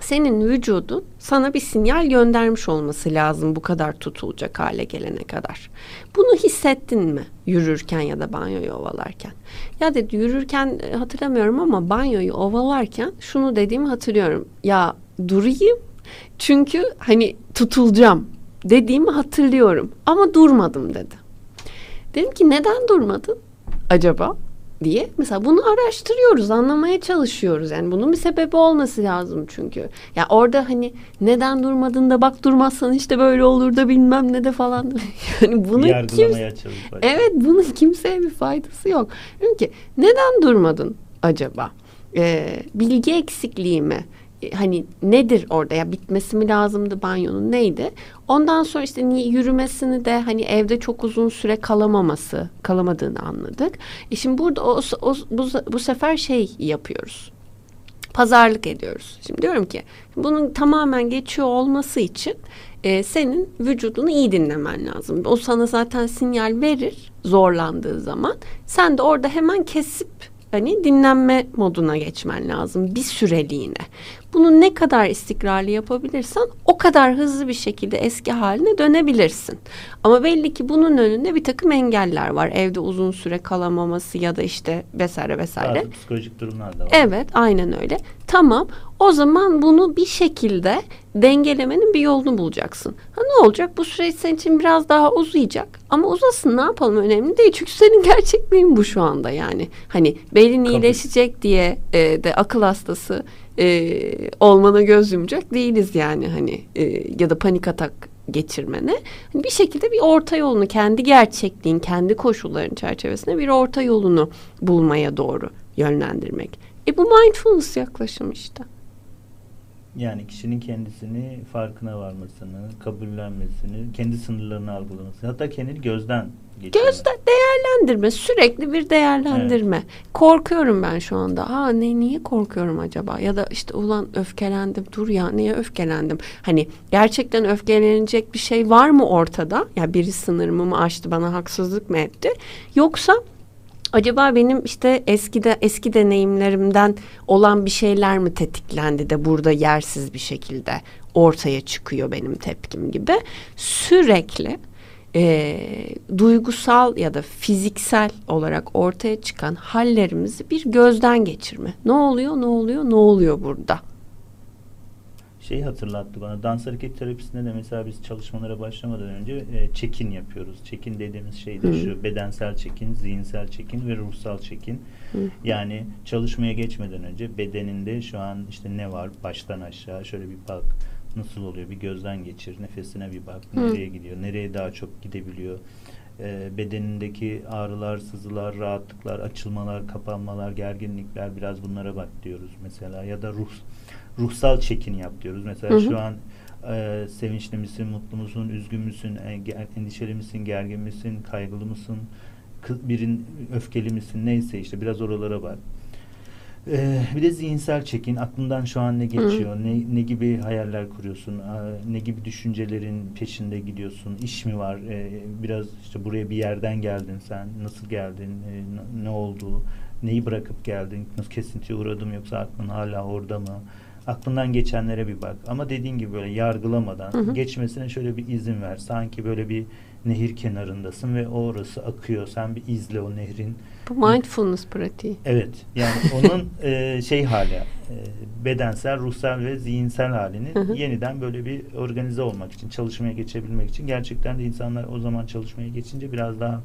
senin vücudun sana bir sinyal göndermiş olması lazım bu kadar tutulacak hale gelene kadar. Bunu hissettin mi yürürken ya da banyoyu ovalarken? Ya dedi yürürken e, hatırlamıyorum ama banyoyu ovalarken şunu dediğimi hatırlıyorum. Ya durayım çünkü hani tutulacağım dediğimi hatırlıyorum ama durmadım dedi. Dedim ki neden durmadın acaba diye. Mesela bunu araştırıyoruz, anlamaya çalışıyoruz. Yani bunun bir sebebi olması lazım çünkü. Ya yani orada hani neden durmadın da bak durmazsan işte böyle olur da bilmem ne de falan. yani bunu Yargılamaya kim... Evet, bunun kimseye bir faydası yok. Dedim ki neden durmadın acaba? Ee, bilgi eksikliği mi? Hani nedir orada ya bitmesi mi lazımdı banyonun neydi? Ondan sonra işte niye yürümesini de hani evde çok uzun süre kalamaması, kalamadığını anladık. E şimdi burada o, o bu, bu sefer şey yapıyoruz. Pazarlık ediyoruz. Şimdi diyorum ki bunun tamamen geçiyor olması için e, senin vücudunu iyi dinlemen lazım. O sana zaten sinyal verir zorlandığı zaman. Sen de orada hemen kesip hani dinlenme moduna geçmen lazım bir süreliğine. Bunu ne kadar istikrarlı yapabilirsen o kadar hızlı bir şekilde eski haline dönebilirsin. Ama belli ki bunun önünde bir takım engeller var. Evde uzun süre kalamaması ya da işte vesaire vesaire. Bazı psikolojik durumlar da var. Evet aynen öyle. Tamam o zaman bunu bir şekilde dengelemenin bir yolunu bulacaksın. Ha ne olacak? Bu süreç senin için biraz daha uzayacak. Ama uzasın ne yapalım önemli değil. Çünkü senin gerçekliğin bu şu anda yani. Hani belin iyileşecek diye e, de akıl hastası e, olmana göz yumacak değiliz yani hani e, ya da panik atak geçirmene hani bir şekilde bir orta yolunu kendi gerçekliğin kendi koşulların çerçevesinde bir orta yolunu bulmaya doğru yönlendirmek. E bu mindfulness yaklaşım işte. Yani kişinin kendisini farkına varmasını, kabullenmesini, kendi sınırlarını algılaması, hatta kendini gözden geçirme. Gözden değerlendirme, sürekli bir değerlendirme. Evet. Korkuyorum ben şu anda. Ha ne niye korkuyorum acaba? Ya da işte ulan öfkelendim. Dur ya niye öfkelendim? Hani gerçekten öfkelenecek bir şey var mı ortada? Ya biri sınırımı mı aştı, bana haksızlık mı etti? Yoksa acaba benim işte eskide eski deneyimlerimden olan bir şeyler mi tetiklendi de burada yersiz bir şekilde ortaya çıkıyor benim tepkim gibi sürekli e, duygusal ya da fiziksel olarak ortaya çıkan hallerimizi bir gözden geçirme. Ne oluyor, ne oluyor, ne oluyor burada? Şeyi hatırlattı bana. Dans hareket terapisinde de mesela biz çalışmalara başlamadan önce e, check-in yapıyoruz. Check-in dediğimiz şey de şu bedensel check-in, zihinsel check-in ve ruhsal check-in. Yani çalışmaya geçmeden önce bedeninde şu an işte ne var? Baştan aşağı şöyle bir bak nasıl oluyor? Bir gözden geçir nefesine bir bak nereye gidiyor? Nereye daha çok gidebiliyor? E, bedenindeki ağrılar sızılar rahatlıklar açılmalar kapanmalar gerginlikler biraz bunlara bak diyoruz mesela. Ya da ruh ruhsal çekin yap diyoruz mesela Hı hı. şu an e, sevinçli misin mutlu musun üzgün müsün e, endişeli misin gergin misin kaygılı mısın birin öfkeli misin neyse işte biraz oralara bak ee, bir de zihinsel çekin. Aklından şu an ne geçiyor? Ne, ne gibi hayaller kuruyorsun? Ne gibi düşüncelerin peşinde gidiyorsun? İş mi var? Ee, biraz işte buraya bir yerden geldin sen. Nasıl geldin? Ee, ne oldu? Neyi bırakıp geldin? Nasıl kesintiye uğradım yoksa aklın hala orada mı? Aklından geçenlere bir bak. Ama dediğin gibi böyle yargılamadan Hı hı. geçmesine şöyle bir izin ver. Sanki böyle bir nehir kenarındasın ve orası akıyor. Sen bir izle o nehrin Bu mindfulness pratiği. Evet. Yani onun e, şey hali, e, bedensel, ruhsal ve zihinsel halini Hı hı. yeniden böyle bir organize olmak için, çalışmaya geçebilmek için gerçekten de insanlar o zaman çalışmaya geçince biraz daha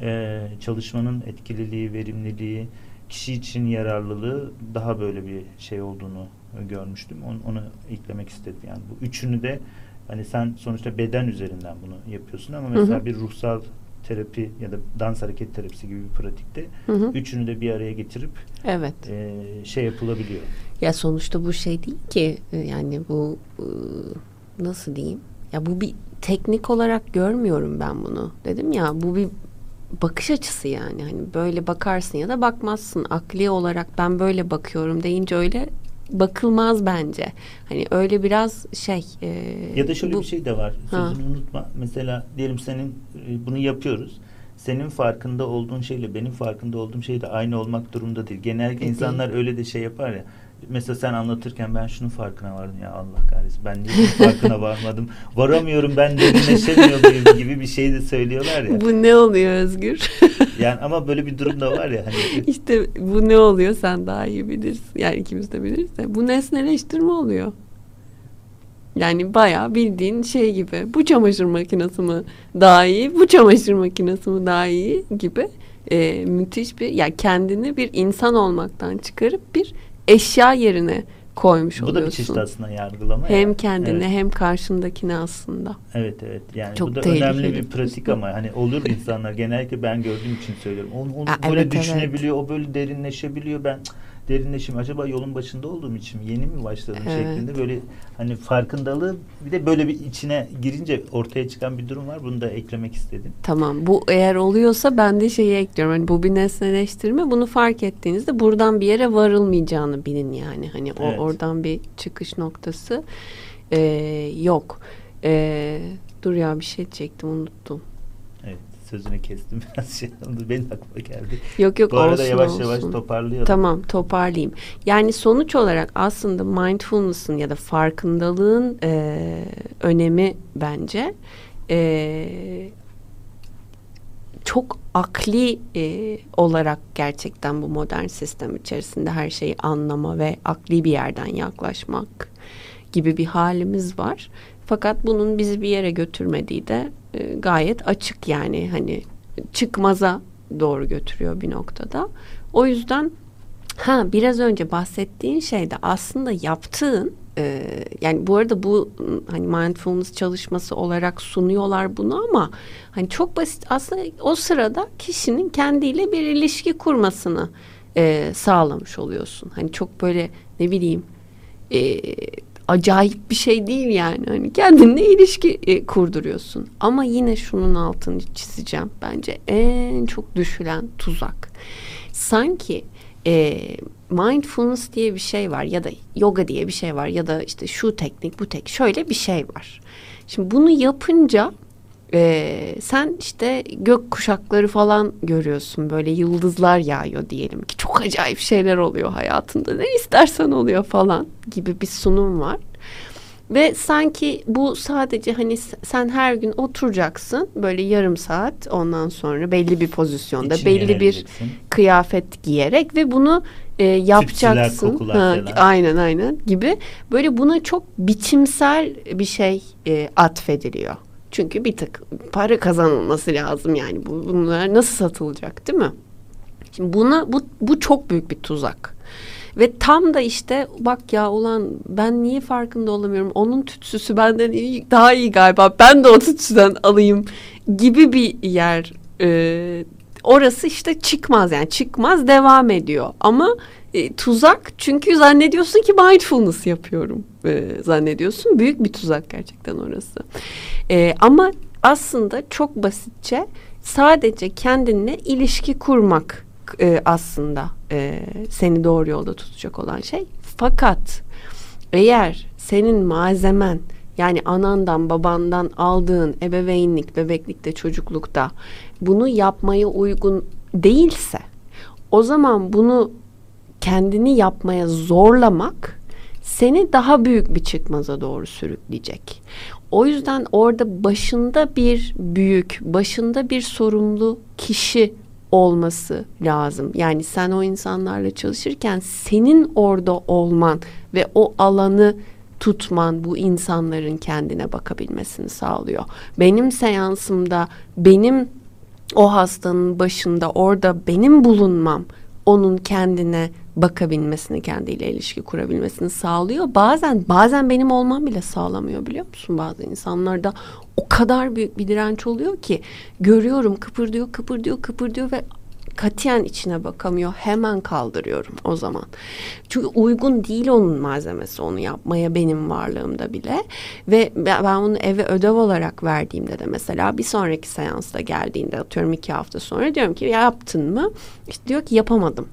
e, çalışmanın etkililiği, verimliliği, kişi için yararlılığı daha böyle bir şey olduğunu görmüştüm. Onu, onu eklemek istedim. Yani bu üçünü de hani sen sonuçta beden üzerinden bunu yapıyorsun ama Hı mesela hı. bir ruhsal terapi ya da dans hareket terapisi gibi bir pratikte Hı hı. üçünü de bir araya getirip Evet. e, şey yapılabiliyor. Ya sonuçta bu şey değil ki e, yani bu e, nasıl diyeyim? Ya bu bir teknik olarak görmüyorum ben bunu. Dedim ya bu bir bakış açısı yani. Hani böyle bakarsın ya da bakmazsın. Akli olarak ben böyle bakıyorum deyince öyle bakılmaz bence. Hani öyle biraz şey. e, Ya da şöyle bu- bir şey de var. Ha. Sözünü unutma. Mesela diyelim senin e, bunu yapıyoruz. Senin farkında olduğun şeyle benim farkında olduğum şey de aynı olmak durumunda değil. Genellikle Değil. insanlar öyle de şey yapar ya. Mesela sen anlatırken ben şunun farkına vardım ya Allah kahretsin ben niye farkına varmadım varamıyorum ben derinleşemiyor muyum gibi bir şey de söylüyorlar ya. Bu ne oluyor Özgür? Yani ama böyle bir durum da var ya hani işte bu ne oluyor sen daha iyi bilirsin. Yani ikimiz de biliriz de. Bu nesneleştirme oluyor. Yani bayağı bildiğin şey gibi. Bu çamaşır makinesi mi daha iyi, bu çamaşır makinesi mi daha iyi gibi. Ee, müthiş bir, ya kendini bir insan olmaktan çıkarıp bir eşya yerine koymuş bu da bir oluyorsun. çeşit aslında yargılama hem ya. kendine Evet. hem karşındakine aslında. Evet evet yani Çok bu da tehlikeli. önemli bir pratik ama hani olur insanlar genellikle ben gördüğüm için söylüyorum. Onu, onu Aa, böyle evet, düşünebiliyor, o böyle derinleşebiliyor. Ben cık, derinleşim acaba yolun başında olduğum için yeni mi başladım Evet. şeklinde böyle hani farkındalığı bir de böyle bir içine girince ortaya çıkan bir durum var. Bunu da eklemek istedim. Tamam bu eğer oluyorsa ben de şeyi ekliyorum. Hani bu bir nesneleştirme. Bunu fark ettiğinizde buradan bir yere varılmayacağını bilin yani. Hani o Evet. oradan bir çıkış noktası ee, yok. Ee, dur ya bir şey çektim unuttum. Sözünü kestim biraz şey oldu. Benim aklıma geldi. Yok yok Bu arada olsun yavaş olsun. yavaş toparlayalım. Tamam toparlayayım. Yani sonuç olarak aslında mindfulness'ın ya da farkındalığın e, önemi bence e, çok akli e, olarak gerçekten bu modern sistem içerisinde her şeyi anlama ve akli bir yerden yaklaşmak gibi bir halimiz var. Fakat bunun bizi bir yere götürmediği de e, gayet açık yani hani çıkmaza doğru götürüyor bir noktada. O yüzden ha biraz önce bahsettiğin şey de aslında yaptığın e, yani bu arada bu hani mindfulness çalışması olarak sunuyorlar bunu ama hani çok basit aslında o sırada kişinin kendiyle bir ilişki kurmasını e, sağlamış oluyorsun. Hani çok böyle ne bileyim e, acayip bir şey değil yani. Hani kendinle ilişki e, kurduruyorsun. Ama yine şunun altını çizeceğim. Bence en çok düşülen tuzak. Sanki e, mindfulness diye bir şey var ya da yoga diye bir şey var ya da işte şu teknik bu tek şöyle bir şey var. Şimdi bunu yapınca e, sen işte gök kuşakları falan görüyorsun böyle yıldızlar yağıyor diyelim ki çok acayip şeyler oluyor hayatında ne istersen oluyor falan gibi bir sunum var. Ve sanki bu sadece hani sen her gün oturacaksın böyle yarım saat ondan sonra belli bir pozisyonda İçine belli bir kıyafet giyerek ve bunu e, yapacaksın. Tütsüler, ha, aynen aynen gibi böyle buna çok biçimsel bir şey e, atfediliyor. Çünkü bir tık para kazanılması lazım yani bu, bunlar nasıl satılacak değil mi? Şimdi buna bu bu çok büyük bir tuzak. Ve tam da işte bak ya ulan ben niye farkında olamıyorum. Onun tütsüsü benden iyi, daha iyi galiba. Ben de o tütsüden alayım gibi bir yer. Ee, orası işte çıkmaz yani çıkmaz devam ediyor. Ama e, tuzak çünkü zannediyorsun ki mindfulness yapıyorum e, zannediyorsun. Büyük bir tuzak gerçekten orası. E, ama aslında çok basitçe sadece kendinle ilişki kurmak e, aslında e, seni doğru yolda tutacak olan şey. Fakat eğer senin malzemen yani anandan babandan aldığın ebeveynlik, bebeklikte, çocuklukta bunu yapmaya uygun değilse o zaman bunu kendini yapmaya zorlamak seni daha büyük bir çıkmaza doğru sürükleyecek. O yüzden orada başında bir büyük, başında bir sorumlu kişi olması lazım. Yani sen o insanlarla çalışırken senin orada olman ve o alanı tutman bu insanların kendine bakabilmesini sağlıyor. Benim seansımda benim o hastanın başında orada benim bulunmam onun kendine bakabilmesini, kendiyle ilişki kurabilmesini sağlıyor. Bazen bazen benim olmam bile sağlamıyor biliyor musun? Bazı insanlarda o kadar büyük bir direnç oluyor ki görüyorum kıpırdıyor, kıpırdıyor, kıpırdıyor ve katiyen içine bakamıyor. Hemen kaldırıyorum o zaman. Çünkü uygun değil onun malzemesi onu yapmaya benim varlığımda bile. Ve ben onu eve ödev olarak verdiğimde de mesela bir sonraki seansta geldiğinde atıyorum iki hafta sonra diyorum ki ya yaptın mı? İşte diyor ki yapamadım.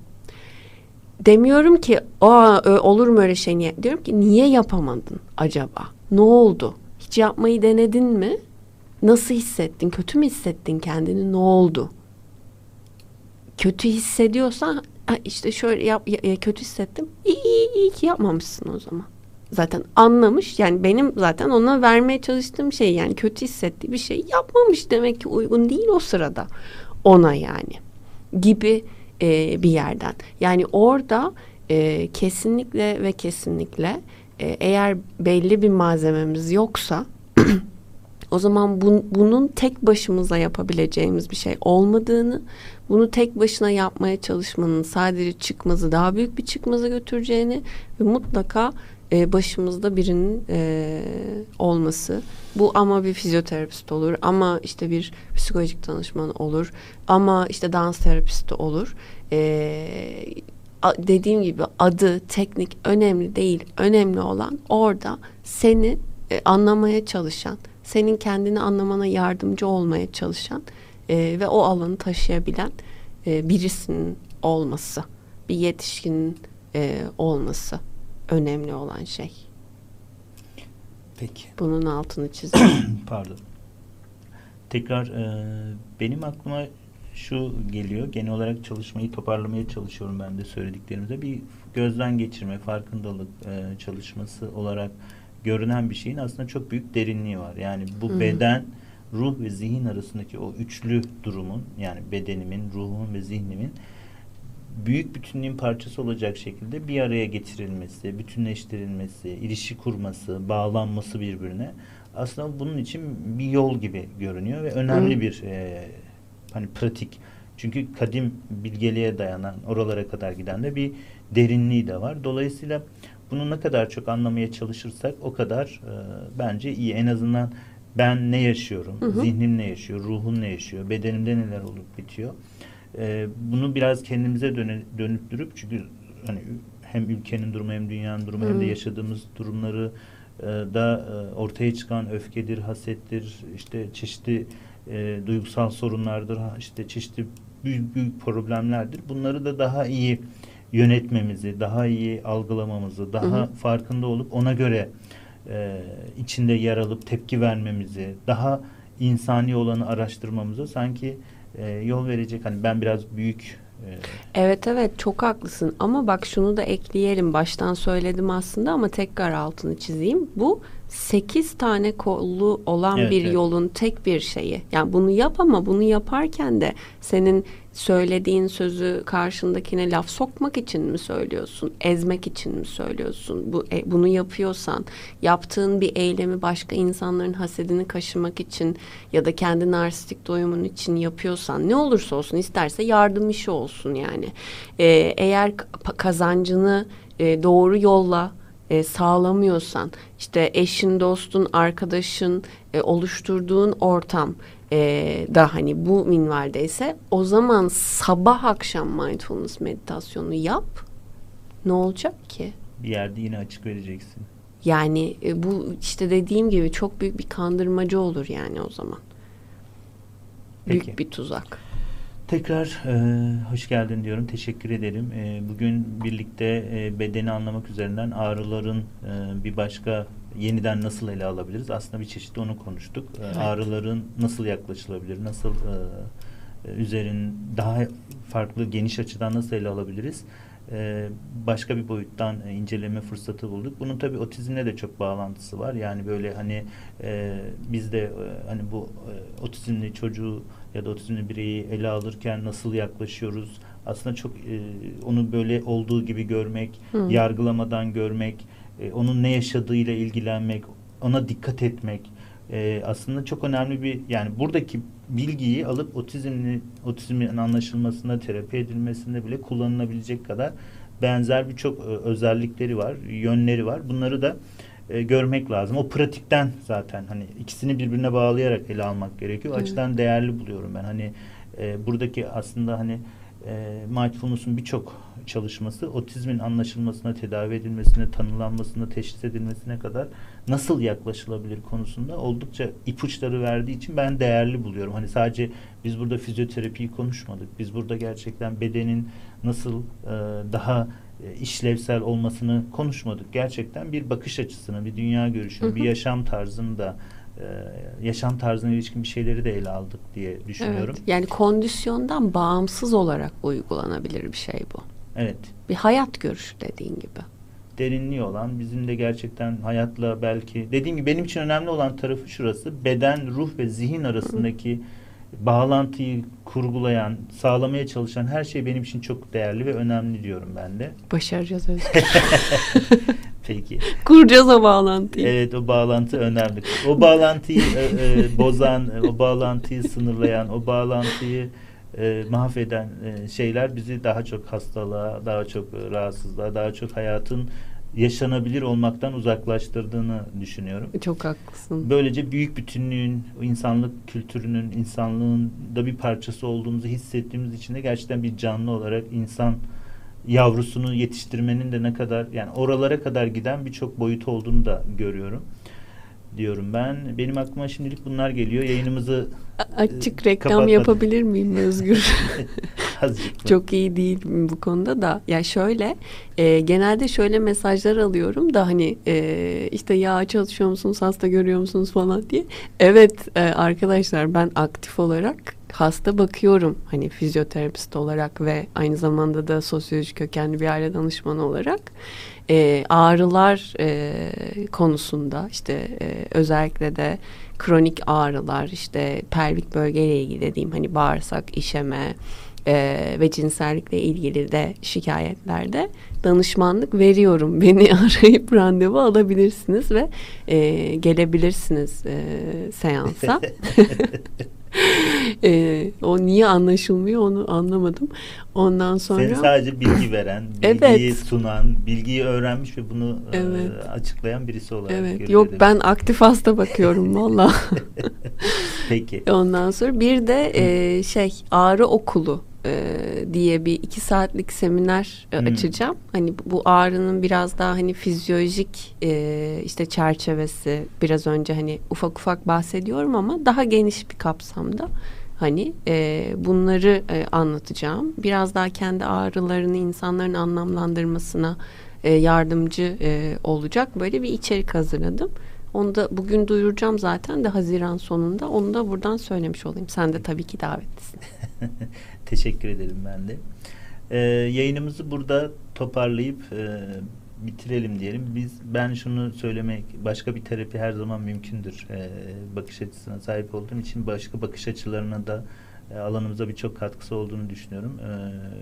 Demiyorum ki Aa, olur mu öyle şey niye? Diyorum ki niye yapamadın acaba? Ne oldu? Hiç yapmayı denedin mi? Nasıl hissettin? Kötü mü hissettin kendini? Ne oldu? Kötü hissediyorsan işte şöyle yap, ya, kötü hissettim. İyi, iyi, iyi ki yapmamışsın o zaman. Zaten anlamış yani benim zaten ona vermeye çalıştığım şey yani kötü hissettiği bir şey yapmamış demek ki uygun değil o sırada ona yani gibi e, bir yerden. Yani orada e, kesinlikle ve kesinlikle e, eğer belli bir malzememiz yoksa o zaman bun, bunun tek başımıza yapabileceğimiz bir şey olmadığını bunu tek başına yapmaya çalışmanın sadece çıkmazı daha büyük bir çıkmaza götüreceğini ve mutlaka e, başımızda birinin e, olması. Bu ama bir fizyoterapist olur ama işte bir psikolojik danışman olur ama işte dans terapisti olur. E, dediğim gibi adı, teknik önemli değil. Önemli olan orada seni e, anlamaya çalışan, senin kendini anlamana yardımcı olmaya çalışan e, ve o alanı taşıyabilen e, birisinin olması, bir yetişkinin e, olması önemli olan şey. Peki. Bunun altını çizelim. Pardon. Tekrar e, benim aklıma şu geliyor. Genel olarak çalışmayı toparlamaya çalışıyorum ben de söylediklerimize. Bir gözden geçirme, farkındalık e, çalışması olarak görünen bir şeyin aslında çok büyük derinliği var. Yani bu Hı-hı. beden, ruh ve zihin arasındaki o üçlü durumun yani bedenimin, ruhumun ve zihnimin büyük bütünlüğün parçası olacak şekilde bir araya getirilmesi, bütünleştirilmesi, ilişki kurması, bağlanması birbirine aslında bunun için bir yol gibi görünüyor ve önemli Hı. bir e, hani pratik. Çünkü kadim bilgeliğe dayanan oralara kadar giden de bir derinliği de var. Dolayısıyla bunu ne kadar çok anlamaya çalışırsak o kadar e, bence iyi. En azından ben ne yaşıyorum, hı hı. zihnim ne yaşıyor, ruhum ne yaşıyor, bedenimde neler olup bitiyor. E, bunu biraz kendimize döne, dönüp durup çünkü hani hem ülkenin durumu hem dünyanın durumu hı. hem de yaşadığımız durumları e, da e, ortaya çıkan öfkedir, hasettir, işte çeşitli e, duygusal sorunlardır, işte çeşitli büyük büyük problemlerdir. Bunları da daha iyi yönetmemizi, daha iyi algılamamızı, daha hı hı. farkında olup ona göre e, içinde yer alıp tepki vermemizi, daha insani olanı araştırmamızı sanki e, yol verecek. Hani ben biraz büyük e, Evet evet çok haklısın ama bak şunu da ekleyelim baştan söyledim aslında ama tekrar altını çizeyim. Bu sekiz tane kollu olan Evet, bir evet. yolun tek bir şeyi. Yani bunu yap ama bunu yaparken de senin söylediğin sözü karşındakine laf sokmak için mi söylüyorsun? Ezmek için mi söylüyorsun? Bu e, bunu yapıyorsan yaptığın bir eylemi başka insanların hasedini kaşımak için ya da kendi narsistik doyumun için yapıyorsan ne olursa olsun isterse yardım işi olsun yani. Ee, eğer ka- kazancını e, doğru yolla e, sağlamıyorsan işte eşin, dostun, arkadaşın e, oluşturduğun ortam e, da hani bu minvaldeyse o zaman sabah akşam mindfulness meditasyonu yap. Ne olacak ki? Bir yerde yine açık vereceksin. Yani e, bu işte dediğim gibi çok büyük bir kandırmacı olur yani o zaman. Büyük Peki. bir tuzak. Tekrar e, hoş geldin diyorum. Teşekkür ederim. E, bugün birlikte e, bedeni anlamak üzerinden ağrıların e, bir başka yeniden nasıl ele alabiliriz? Aslında bir çeşit onu konuştuk. E, Evet. Ağrıların nasıl yaklaşılabilir? Nasıl e, e, üzerin daha farklı geniş açıdan nasıl ele alabiliriz? E, başka bir boyuttan e, inceleme fırsatı bulduk. Bunun tabii otizmle de çok bağlantısı var. Yani böyle hani e, biz de e, hani bu e, otizmli çocuğu ya da otizmli bireyi ele alırken nasıl yaklaşıyoruz? Aslında çok e, onu böyle olduğu gibi görmek, Hı. yargılamadan görmek, e, onun ne yaşadığıyla ilgilenmek, ona dikkat etmek e, aslında çok önemli bir yani buradaki bilgiyi alıp otizmli otizmin anlaşılmasında, terapi edilmesinde bile kullanılabilecek kadar benzer birçok e, özellikleri var, yönleri var. Bunları da e, görmek lazım. O pratikten zaten hani ikisini birbirine bağlayarak ele almak gerekiyor. O Evet. açıdan değerli buluyorum ben. Hani e, buradaki aslında hani e, mindfulness'un birçok çalışması otizmin anlaşılmasına, tedavi edilmesine, tanılanmasına, teşhis edilmesine kadar nasıl yaklaşılabilir konusunda oldukça ipuçları verdiği için ben değerli buluyorum. Hani sadece biz burada fizyoterapiyi konuşmadık. Biz burada gerçekten bedenin nasıl e, daha işlevsel olmasını konuşmadık. Gerçekten bir bakış açısını, bir dünya görüşünü, Hı hı. bir yaşam tarzını da e, yaşam tarzına ilişkin bir şeyleri de ele aldık diye düşünüyorum. Evet. Yani kondisyondan bağımsız olarak uygulanabilir bir şey bu. Evet. Bir hayat görüşü dediğin gibi. Derinliği olan bizim de gerçekten hayatla belki dediğim gibi benim için önemli olan tarafı şurası. Beden, ruh ve zihin arasındaki bağlantıyı kurgulayan, sağlamaya çalışan her şey benim için çok değerli ve önemli diyorum ben de. Başaracağız Özgür. Peki. Kuracağız o bağlantıyı. Evet o bağlantı önemli. O bağlantıyı e, e, bozan, e, o bağlantıyı sınırlayan, o bağlantıyı e, mahveden e, şeyler bizi daha çok hastalığa, daha çok e, rahatsızlığa, daha çok hayatın yaşanabilir olmaktan uzaklaştırdığını düşünüyorum. Çok haklısın. Böylece büyük bütünlüğün, insanlık kültürünün, insanlığın da bir parçası olduğumuzu hissettiğimiz için de gerçekten bir canlı olarak insan yavrusunu yetiştirmenin de ne kadar yani oralara kadar giden birçok boyut olduğunu da görüyorum diyorum ben. Benim aklıma şimdilik bunlar geliyor. Yayınımızı Açık Ee, reklam kapatmadım. yapabilir miyim Özgür? Çok iyi değil bu konuda da. Ya şöyle, e, genelde şöyle mesajlar alıyorum da hani e, işte ya çalışıyor musunuz, hasta görüyor musunuz falan diye. Evet e, arkadaşlar ben aktif olarak hasta bakıyorum. Hani fizyoterapist olarak ve aynı zamanda da sosyoloji kökenli bir aile danışmanı olarak. E, ağrılar e, konusunda işte e, özellikle de kronik ağrılar işte pelvik bölgeyle ilgili dediğim hani bağırsak, işeme, e, ve cinsellikle ilgili de şikayetlerde danışmanlık veriyorum. Beni arayıp randevu alabilirsiniz ve e, gelebilirsiniz e, seansa. e, o niye anlaşılmıyor onu anlamadım. Ondan sonra Sen sadece bilgi veren, bilgiyi Evet. sunan, bilgiyi öğrenmiş ve bunu e, Evet. açıklayan birisi olarak evet görüyorum. yok ben aktif hasta bakıyorum valla. Peki. Ondan sonra bir de e, şey ağrı okulu e, diye bir iki saatlik seminer e, Hmm. açacağım. Hani bu ağrının biraz daha hani fizyolojik e, işte çerçevesi biraz önce hani ufak ufak bahsediyorum ama daha geniş bir kapsamda hani e, bunları e, anlatacağım. Biraz daha kendi ağrılarını insanların anlamlandırmasına e, yardımcı e, olacak böyle bir içerik hazırladım. Onu da bugün duyuracağım zaten de Haziran sonunda. Onu da buradan söylemiş olayım. Sen de tabii ki davetlisin. Teşekkür ederim ben de. Ee, yayınımızı burada toparlayıp e, bitirelim diyelim. Biz ben şunu söylemek başka bir terapi her zaman mümkündür. E, bakış açısına sahip olduğum için başka bakış açılarına da e, alanımıza birçok katkısı olduğunu düşünüyorum. E,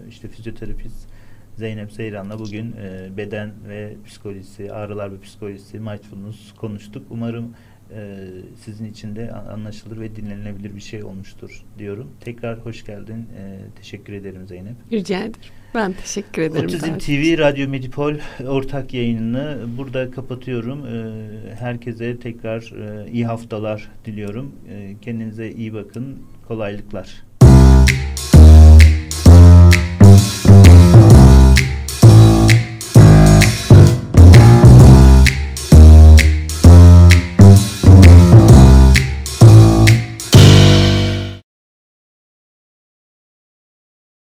işte fizyoterapist Zeynep Seyran'la bugün e, beden ve psikolojisi, ağrılar ve psikolojisi, mindfulness konuştuk. Umarım e, sizin için de anlaşılır ve dinlenilebilir bir şey olmuştur diyorum. Tekrar hoş geldin. E, teşekkür ederim Zeynep. Rica ederim. Ben teşekkür ederim. Otizm TV Radyo Medipol ortak yayınını burada kapatıyorum. E, herkese tekrar e, iyi haftalar diliyorum. E, kendinize iyi bakın. Kolaylıklar.